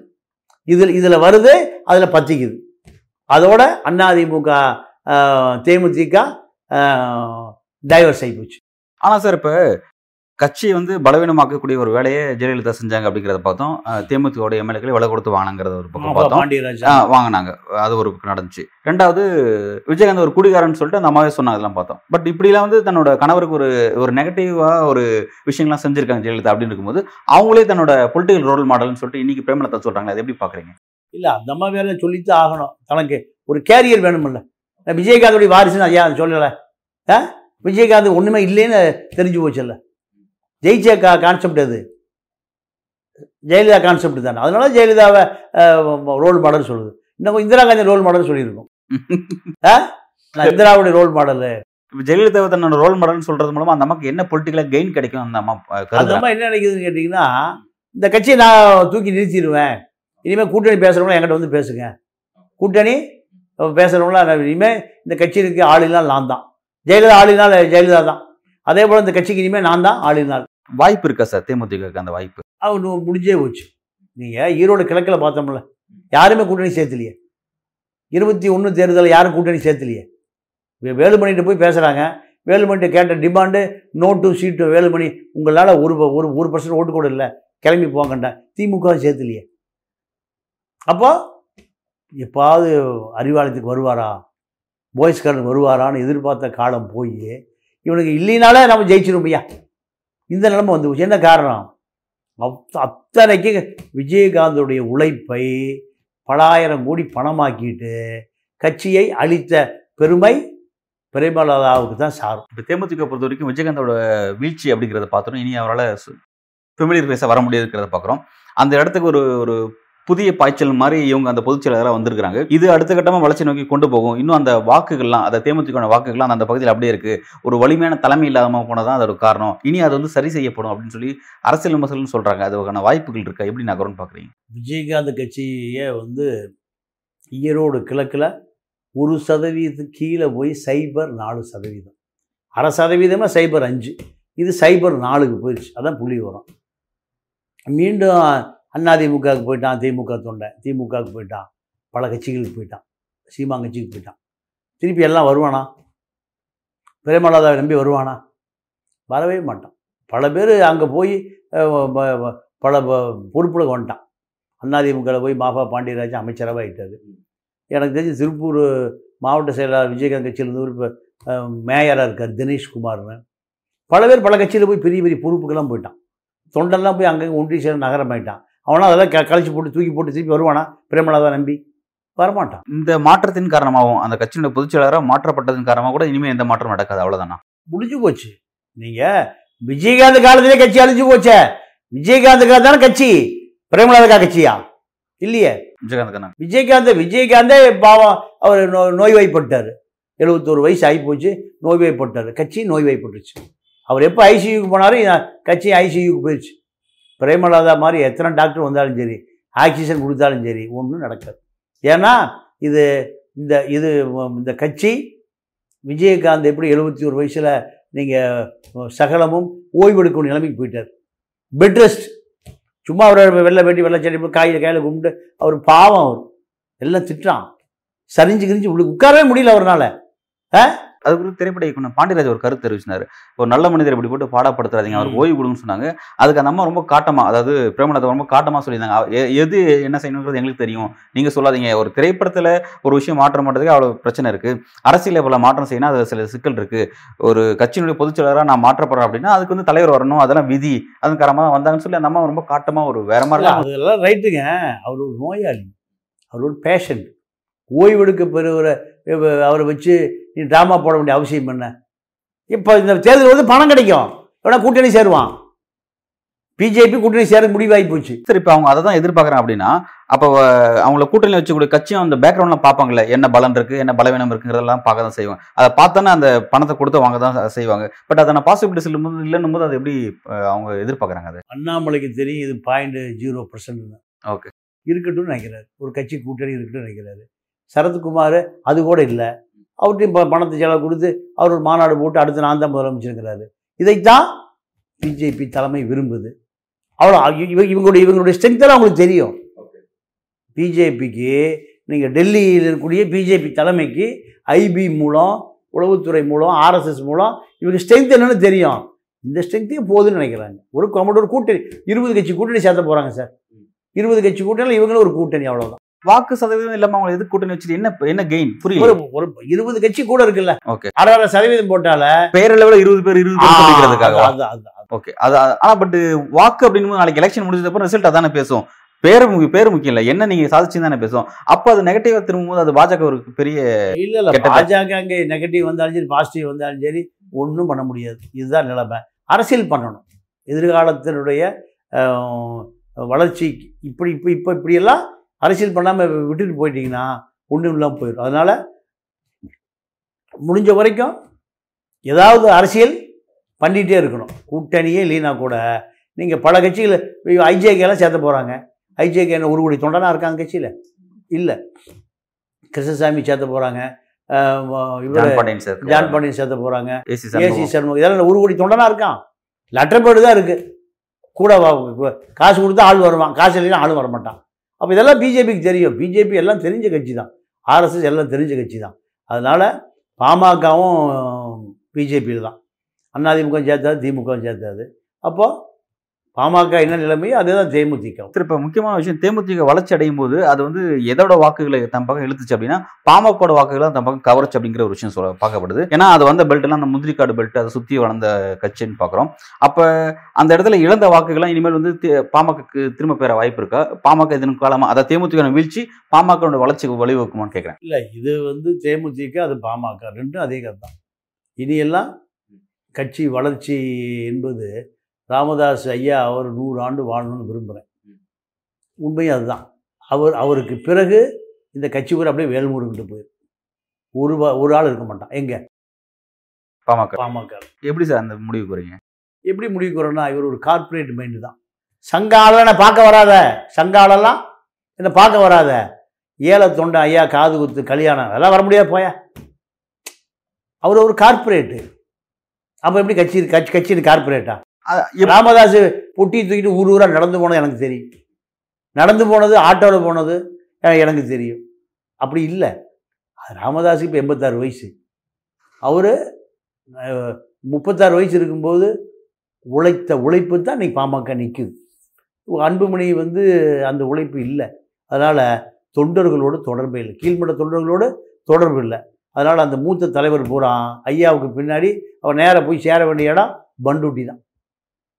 இதில் இதில் வருது அதில் பத்திக்குது அதோட அதிமுக தேமுதிக டைவர்ஸ் ஆகி போச்சு. ஆனால் சார் இப்போ கட்சியை வந்து பலவீனமாக்கக்கூடிய ஒரு வேலையை ஜெயலலிதா செஞ்சாங்க அப்படிங்கறத பார்த்தோம். அஹ் தேமுதிகவோட எம்எல்ஏக்களை விலை கொடுத்து வாங்கினங்கிறத ஒரு பக்கம் பார்த்தோம். வாங்கினாங்க. அது ஒரு பக்கம் நடந்துச்சு. ரெண்டாவது விஜயகாந்த் ஒரு குடிகாரன்னு சொல்லிட்டு அந்த அம்மாவே சொன்னாங்க அதெல்லாம் பார்த்தோம். பட் இப்படிலாம் வந்து தன்னோட கணவருக்கு ஒரு ஒரு நெகட்டிவா ஒரு விஷயங்கள்லாம் செஞ்சிருக்காங்க ஜெயலலிதா அப்படின்னு இருக்கும்போது அவங்களே தன்னோட பொலிட்டிக்கல் ரோல் மாடல்னு சொல்லிட்டு இன்னைக்கு பிரேமலதா சொல்றாங்க அதை எப்படி பாக்குறீங்க இல்லை அந்த அம்மா வேற சொல்லித்தான் ஆகணும். தனக்கு ஒரு கேரியர் வேணுமில்ல விஜயகாந்தோடைய வாரிசுன்னு ஐயா சொல்லலை. விஜயகாந்த் ஒன்றுமே இல்லைன்னு தெரிஞ்சு போச்சுல்ல. ஜெயிச்ச கா கான்செப்ட் அது ஜெயலலிதா கான்செப்ட் தானே. அதனால ஜெயலலிதாவை ரோல் மாடல் சொல்லுது. இன்னும் இந்திரா காந்தி ரோல் மாடல் சொல்லியிருக்கோம். நான் இந்திராவுடைய ரோல் மாடல் ஜெயலலிதாவை தன்னோட ரோல் மாடல்னு சொல்றது மூலமா அந்த அம்மாக்கு என்ன பொலிட்டிக்கலா கெயின் கிடைக்கும் அந்த அம்மா அந்த அம்மா என்ன நினைக்குதுன்னு கேட்டிங்கன்னா இந்த கட்சியை நான் தூக்கி நிறுத்திடுவேன். இனிமேல் கூட்டணி பேசுகிறவங்களாம் என்கிட்ட வந்து பேசுங்க. கூட்டணி பேசுகிறவங்களாம் இனிமேல் இந்த கட்சிக்கு ஆளினால் நான் தான். ஜெயலலிதா ஆளினால் ஜெயலலிதா தான். அதே போல் இந்த கட்சிக்கு இனிமேல் நான் தான் ஆளினால் வாய்ப்பு இருக்கா சார்? தேமுதிகக்கு அந்த வாய்ப்பு? அவங்க முடிஞ்சே போச்சு. நீங்கள் ஈரோடு கிழக்கில் பார்த்தோம்ல யாருமே கூட்டணி சேர்த்துலையே. இருபத்தி ஒன்று தேர்தலில் யாரும் கூட்டணி சேர்த்துலையே. வேலுமணிகிட்ட போய் பேசுகிறாங்க வேலுமணிகிட்ட கேட்ட டிமாண்டு நோட்டு சீட்டு வேலுமணி உங்களால் ஒரு ப- ஒரு ஒரு பர்சன்ட் ஓட்டு கூட இல்லை. கிளம்பி போங்கண்டா திமுக சேர்த்துலையே. அப்போ எப்பாவது அறிவாலயத்துக்கு வருவாரா? பாய்ஸ்காரன் வருவாரான்னு எதிர்பார்த்த காலம் போய் இவனுக்கு இல்லைனாலே நம்ம ஜெயிச்சிரும் ஐயா. இந்த நிலைமை வந்து என்ன காரணம்? அத்- அத்தனைக்கு விஜயகாந்தோடைய உழைப்பை பலாயிரம் கோடி பணமாக்கிட்டு கட்சியை அளித்த பெருமை பிரேமலதாவுக்கு தான் சாரும். இப்போ தேமுதிக பொறுத்த வரைக்கும் விஜயகாந்தோட வீழ்ச்சி அப்படிங்கிறத பார்த்தோம் இனி அவரால் ஃபெமிலியர் பேச வர முடியாதுங்கிறத பார்க்குறோம். அந்த இடத்துக்கு ஒரு ஒரு புதிய பாய்ச்சல் மாதிரி இவங்க அந்த பொதுச் செயலாளராக இது அடுத்த கட்டமாக வளர்ச்சி நோக்கி கொண்டு போகும். இன்னும் அந்த வாக்குகள்லாம் அந்த தேமுதிக வாக்குகள்லாம் அந்த பகுதியில் அப்படியே இருக்குது ஒரு வலிமையான தலைமை இல்லாமல் போனதான் அதோட காரணம். இனி அது வந்து சரி செய்யப்படும் அப்படின்னு சொல்லி அரசியல் விமர்சனம் சொல்கிறாங்க அதுக்கான வாய்ப்புகள் இருக்கா. எப்படி நகரும்னு பார்க்குறீங்க? விஜயகாந்த் கட்சியை வந்து ஈரோடு கிழக்கில் ஒரு சதவீதத்துக்கு கீழே போய் சைபர் நாலு சதவீதம். அரை சதவீதமாக சைபர் அஞ்சு. இது சைபர் நாலுக்கு போயிடுச்சு. அதான் புள்ளி வரும் மீண்டும் அதிமுகவுக்கு போயிட்டான் திமுக தொண்டை. திமுகவுக்கு போயிட்டான். பல கட்சிகளுக்கு போயிட்டான். சீமா கட்சிக்கு போயிட்டான். திருப்பி எல்லாம் வருவானா? பிரேமலாதாவை நம்பி வருவானா? வரவே மாட்டான். பல பேர் அங்கே போய் பல பொறுப்பில் பொறுப்புல வந்துட்டான். அதிமுகவில் போய் மாஃபா பாண்டியராஜன் அமைச்சராக ஆயிட்டாரு எனக்கு தெரிஞ்சு திருப்பூர் மாவட்ட செயலாளர் விஜயகாந்த் கட்சியிலேருந்து ஒரு மேயராக இருக்கார் தினேஷ்குமார்னு பல பேர் பல கட்சியில் போய் பெரிய பெரிய பொறுப்புக்கெல்லாம் போயிட்டான். தொண்டெல்லாம் போய் அங்கங்கே ஒன்றிய சேர நகரமாயிட்டான். அவனா அதெல்லாம் க கழிச்சு போட்டு தூக்கி போட்டு திருப்பி வருவானா? பிரேமலாதா நம்பி. வரமாட்டான். இந்த மாற்றத்தின் காரணமாகவும் அந்த கட்சியோட பொதுச் செயலாளராக மாற்றப்பட்டதன் காரணமாக கூட இனிமேல் எந்த மாற்றம் நடக்காது. அவ்வளோதானா முடிஞ்சு போச்சு. நீங்கள் விஜயகாந்த் காலத்திலே கட்சி அழிஞ்சு போச்சே. விஜயகாந்த் காலத்து தானே கட்சி. பிரேமலாதா கட்சியா? இல்லையே. விஜயகாந்த் விஜயகாந்த் விஜயகாந்தே பாவம் அவர் நோ நோய்வாய்ப்பட்டார் எழுபத்தோரு வயசு ஆகி போச்சு நோய்வாய்ப்பட்டார் கட்சி நோய்வாய்ப்பட்டுச்சு அவர் எப்போ ஐசியூக்கு போனாரோ கட்சி ஐசியூக்கு போயிடுச்சு. பிரேமலாதா மாதிரி எத்தனை டாக்டர் வந்தாலும் சரி ஆக்சிஜன் கொடுத்தாலும் சரி ஒன்றும் நடக்காது. ஏன்னா இது இந்த இது இந்த கட்சி விஜயகாந்த் எப்படி எழுபத்தி ஒரு வயசில் நீங்கள் சகலமும் ஓய்வெடுக்கும் நிலைமைக்கு போயிட்டார். பெட் ரெஸ்ட் சும்மா அவர் வெள்ளை வேட்டி வெள்ளை செடி காயில் கையில் கும்பிட்டு அவர் பாவம் அவர். எல்லாம் திட்டான். சரிஞ்சு கிரிஞ்சு உட்காரவே முடியல அவரால் அது குறித்து திரைப்பட இயக்குனர் பாண்டியராஜ் ஒரு கருத்து தெரிவிச்சினாரு. ஒரு நல்ல மனிதர் இப்படி போட்டு பாடப்படுத்துறாதீங்க அவருக்கு ம். ஓய்வு கொடுன்னு சொன்னாங்க. அதுக்கு அந்த அம்மா ரொம்ப காட்டமா அதாவது பிரேமலதா ரொம்ப காட்டமா சொல்லியிருந்தாங்க. எது என்ன செய்யணுங்கிறது எங்களுக்கு தெரியும். நீங்க சொல்லாதீங்க. ஒரு திரைப்படத்துல ஒரு விஷயம் மாற்றம் பண்ணுறதுக்கு அவ்வளவு பிரச்சனை இருக்கு. அரசியல் பல மாற்றம் செய்யணும் அது சில சிக்கல் இருக்கு. ஒரு கட்சியினுடைய பொதுச் செயலாளராக நான் மாற்றப்படுறேன் அப்படின்னா அதுக்கு வந்து தலைவர் வரணும். அதெல்லாம் விதி. அதன் காரணமாக தான் வந்தாங்கன்னு சொல்லி அந்த அம்மா ரொம்ப காட்டமா ஒரு வேற மாதிரி அதெல்லாம் ரைட்டுங்க அவர் ஒரு நோயாளி. அவர் ஒரு பேஷண்ட் ஓய்வெடுக்க பெறுவரை அவரை வச்சு நீ ட்ராமா போட வேண்டிய அவசியம் என்ன? இப்போ இந்த தேர்தல் வந்து பணம் கிடைக்கும். எவனா கூட்டணி சேருவான்? பிஜேபி கூட்டணி சேர முடிவாகி போச்சு. சரி இப்போ அவங்க அதை தான் எதிர்பார்க்குறாங்க அப்படின்னா அப்போ அவங்கள கூட்டணி வச்சுக்கூடிய கட்சியும் அந்த பேக்ரவுண்ட்லாம் பார்ப்பாங்கல்ல என்ன பலன் இருக்கு என்ன பலவீனம் இருக்குங்கிறதெல்லாம் பார்க்க தான் செய்வாங்க. அதை பார்த்தானே அந்த பணத்தை கொடுத்து வாங்க தான் செய்வாங்க. பட் அதை நான் பாசிபிலிட்டி சொல்லும்போது இல்லைன்னும் போது அது எப்படி அவங்க எதிர்பார்க்குறாங்க அதை? அண்ணாமலைக்கு தெரியும் இது பாயிண்ட் ஜீரோ பர்சன்ட் Okay. இருக்கட்டும்னு நினைக்கிறாரு. ஒரு கட்சி கூட்டணி இருக்கட்டும்னு நினைக்கிறாரு. சரத்குமார் அது கூட இல்லை. அவர்கிட்டையும் பணத்தை செலவு கொடுத்து அவர் ஒரு மாநாடு போட்டு அடுத்து நான் தான் முதலமைச்சருங்கிறாரு. இதைத்தான் பிஜேபி தலைமை விரும்புது. அவ்வளோ இவங்க இவங்களுடைய இவங்களுடைய ஸ்ட்ரென்த்தெல்லாம் அவங்களுக்கு தெரியும். பிஜேபிக்கு நீங்கள் டெல்லியில் இருக்கக்கூடிய பிஜேபி தலைமைக்கு ஐபி மூலம் உளவுத்துறை மூலம் ஆர்எஸ்எஸ் மூலம் இவங்க ஸ்ட்ரென்த் என்னன்னு தெரியும். இந்த ஸ்ட்ரென்த்தே போதுன்னு நினைக்கிறாங்க. ஒரு கமெண்ட் ஒரு கூட்டணி இருபது கட்சி கூட்டணி சேர்த்த போகிறாங்க சார். இருபது கட்சி கூட்டணி இவங்களும் ஒரு கூட்டணி அவ்வளோதான் வாக்கு சதவீதம் இல்லாமல் அவங்க எது கூட்டணி வச்சுட்டு என்ன என்ன கெயின் புரியல. ஒரு இருபது கட்சி கூட இருக்குல்ல. Okay. அரை அரை சதவீதம் போட்டால பேரளவில் இருபது பேர் இருபது பேர் சொல்லிக்கிறதுக்காக. ஓகே அது ஆனா பட் வாக்கு அப்படின்னு நாளைக்கு எலெக்ஷன் முடிஞ்சதுக்கப்புறம் ரிசல்ட் அதானே பேசும்? பேர் முக்கிய பேர் முக்கியம் இல்லை. என்ன நீங்க சாதிச்சு தானே பேசும்? அப்போ அது நெகட்டிவா திரும்பும்போது அது பாஜக ஒரு பெரிய இல்ல இல்ல. பாஜக அங்கே நெகட்டிவ் வந்தாலும் சரி பாசிட்டிவ் வந்தாலும் சரி ஒன்றும் பண்ண முடியாது. இதுதான் நிலைமை. அரசியல் பண்ணணும். எதிர்காலத்தினுடைய வளர்ச்சி இப்படி இப்போ இப்போ இப்படியெல்லாம் அரசியல் பண்ணாமல் விட்டுட்டு போயிட்டீங்கன்னா ஒன்றும் இல்லாமல் போயிடும். அதனால் முடிஞ்ச வரைக்கும் ஏதாவது அரசியல் பண்ணிகிட்டே இருக்கணும். கூட்டணியே இல்லைனா கூட நீங்கள் பல கட்சிகள் ஐஜேகேலாம் சேர்த்த போகிறாங்க ஐஜேகே என்ன ஒரு கோடி தொண்டனா இருக்காங்க கட்சியில்? இல்லை. கிருஷ்ணசாமி சேர்த்த போகிறாங்க ஜான் பாண்டியன் சேர்த்த போகிறாங்க ஏசி சண்முகம். இதெல்லாம் ஒரு கோடி தொண்டனா இருக்கான். லெட்டர்பேர்டு தான் இருக்குது கூட காசு கொடுத்தா ஆள் வருவான். காசு இல்லைன்னா ஆள் வர மாட்டான் அப்போ இதெல்லாம் பிஜேபிக்கு தெரியும். பிஜேபி எல்லாம் தெரிஞ்ச கட்சி தான் ஆர்எஸ்எஸ் எல்லாம் தெரிஞ்ச கட்சி தான் அதனால் பாமகவும் பிஜேபியில் தான் அதிமுக சேர்த்தாது திமுகவும் சேர்த்தாது. அப்போது பாமக என்ன நிலைமையோ அதுதான் தேமுதிக. சரி இப்போ முக்கியமான விஷயம் தேமுதிக வளர்ச்சி அடையும் போது அது வந்து எதோட வாக்குகளை தன் பக்கம் இழுத்துச்சு அப்படின்னா பாமகோட வாக்குகளை தன் பக்கம் கவர்ச்சி அப்படிங்கிற ஒரு விஷயம் சொல்ல பார்க்கப்படுது. ஏன்னா அது வந்த பெல்ட்லாம் அந்த முந்திரி காடு பெல்ட் அதை சுற்றி வளர்ந்த கட்சின்னு பார்க்குறோம். அப்போ அந்த இடத்துல இழந்த வாக்குகள்லாம் இனிமேல் வந்து பாமகக்கு திரும்ப பெற வாய்ப்பு இருக்கா? பாமக இதன் காலமாக அதை தேமுதிக வீழ்ச்சி பாமகவோட வளர்ச்சிக்கு வழிவகுக்குமான்னு கேட்குறேன் இல்லை இது வந்து தேமுதிக அது பாமக ரெண்டும் அதே கதை தான் இனியெல்லாம் கட்சி வளர்ச்சி என்பது ராமதாஸ் ஐயா அவர் நூறு ஆண்டு வாழணும்னு விரும்புகிறேன் உண்மையும் அதுதான். அவர் அவருக்கு பிறகு இந்த கட்சி கூட அப்படியே வேல்முருகிட்டு போயிரு. ஒரு ஒரு ஆள் இருக்க மாட்டான். எங்க? பாமக. பாமக. எப்படி சார் அந்த முடிவுக்கு வரீங்க எப்படி முடிவுக்கு வரோன்னா இவர் ஒரு கார்ப்பரேட் மைண்டு தான். சங்க ஆளெல்லாம் பார்க்க வராத. சங்க ஆளெல்லாம் என்னை பார்க்க வராத. ஏழை தொண்டை ஐயா காது குத்து கல்யாணம். அதெல்லாம் வர முடியாது போயா. அவர் ஒரு கார்ப்பரேட்டு அப்போ எப்படி கட்சி கட்சி கட்சியின் கார்ப்பரேட்டா ராமதாஸ் பொட்டி தூக்கிட்டு ஊர் ஊராக நடந்து போனது எனக்கு தெரியும். நடந்து போனது ஆட்டோவில் போனது எனக்கு தெரியும். அப்படி இல்லை. ராமதாஸுக்கு இப்போ எண்பத்தாறு வயசு. அவர் முப்பத்தாறு வயசு இருக்கும்போது உழைத்த உழைப்பு தான் இன்னைக்கு பாமக நிற்குது அன்புமணி வந்து அந்த உழைப்பு இல்லை. அதனால் தொண்டர்களோடு தொடர்பே இல்லை. கீழ்மட்ட தொண்டர்களோடு தொடர்பு இல்லை. அதனால் அந்த மூத்த தலைவர் பூரா ஐயாவுக்கு பின்னாடி அவர் நேராக போய் சேர வேண்டிய இடம் பண்டூட்டி தான்.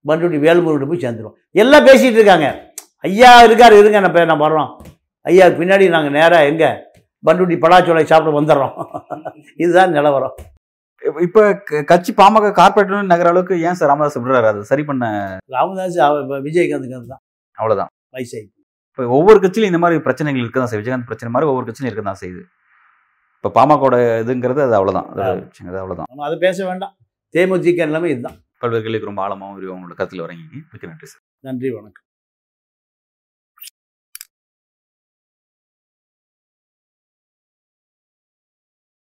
பண்டுட்டி வேல்முருகிட்ட போய் சேர்ந்துருவோம். எல்லாம் பேசிகிட்டு இருக்காங்க. ஐயா இருக்கார் இருங்க நான் நான் வர்றோம். ஐயா பின்னாடி நாங்கள் நேராக எங்கே? பண்டுட்டி பலாச்சோலை சாப்பிட வந்துடுறோம். இதுதான் நிலவரம். இப்ப கட்சி பாமக கார்பரேட் நகர அளவுக்கு ஏன் சார் ராமதாஸ் விடுறாரு? அதை சரி பண்ண ராமதாஸ் விஜயகாந்துக்கு தான் அவ்வளவுதான். வயசாகி இப்போ ஒவ்வொரு கட்சியிலும் இந்த மாதிரி பிரச்சனைகள் இருக்க தான் செய்யுது விஜயகாந்த் பிரச்சனை மாதிரி ஒவ்வொரு கட்சியிலும் இருக்க தான் செய்யுது. இப்போ பாமகோட இதுங்கிறது அது அவ்வளவுதான். அது அவ்வளவுதான். நம்ம அதை பேச வேண்டாம். தேமுதிக எல்லாமே இதுதான். பல்வேறு கேள்விக்கு ரொம்ப ஆழமாகவும் விரிவாக உங்களோட கருத்தில் வரீங்க மிக்க நன்றி சார். நன்றி வணக்கம்.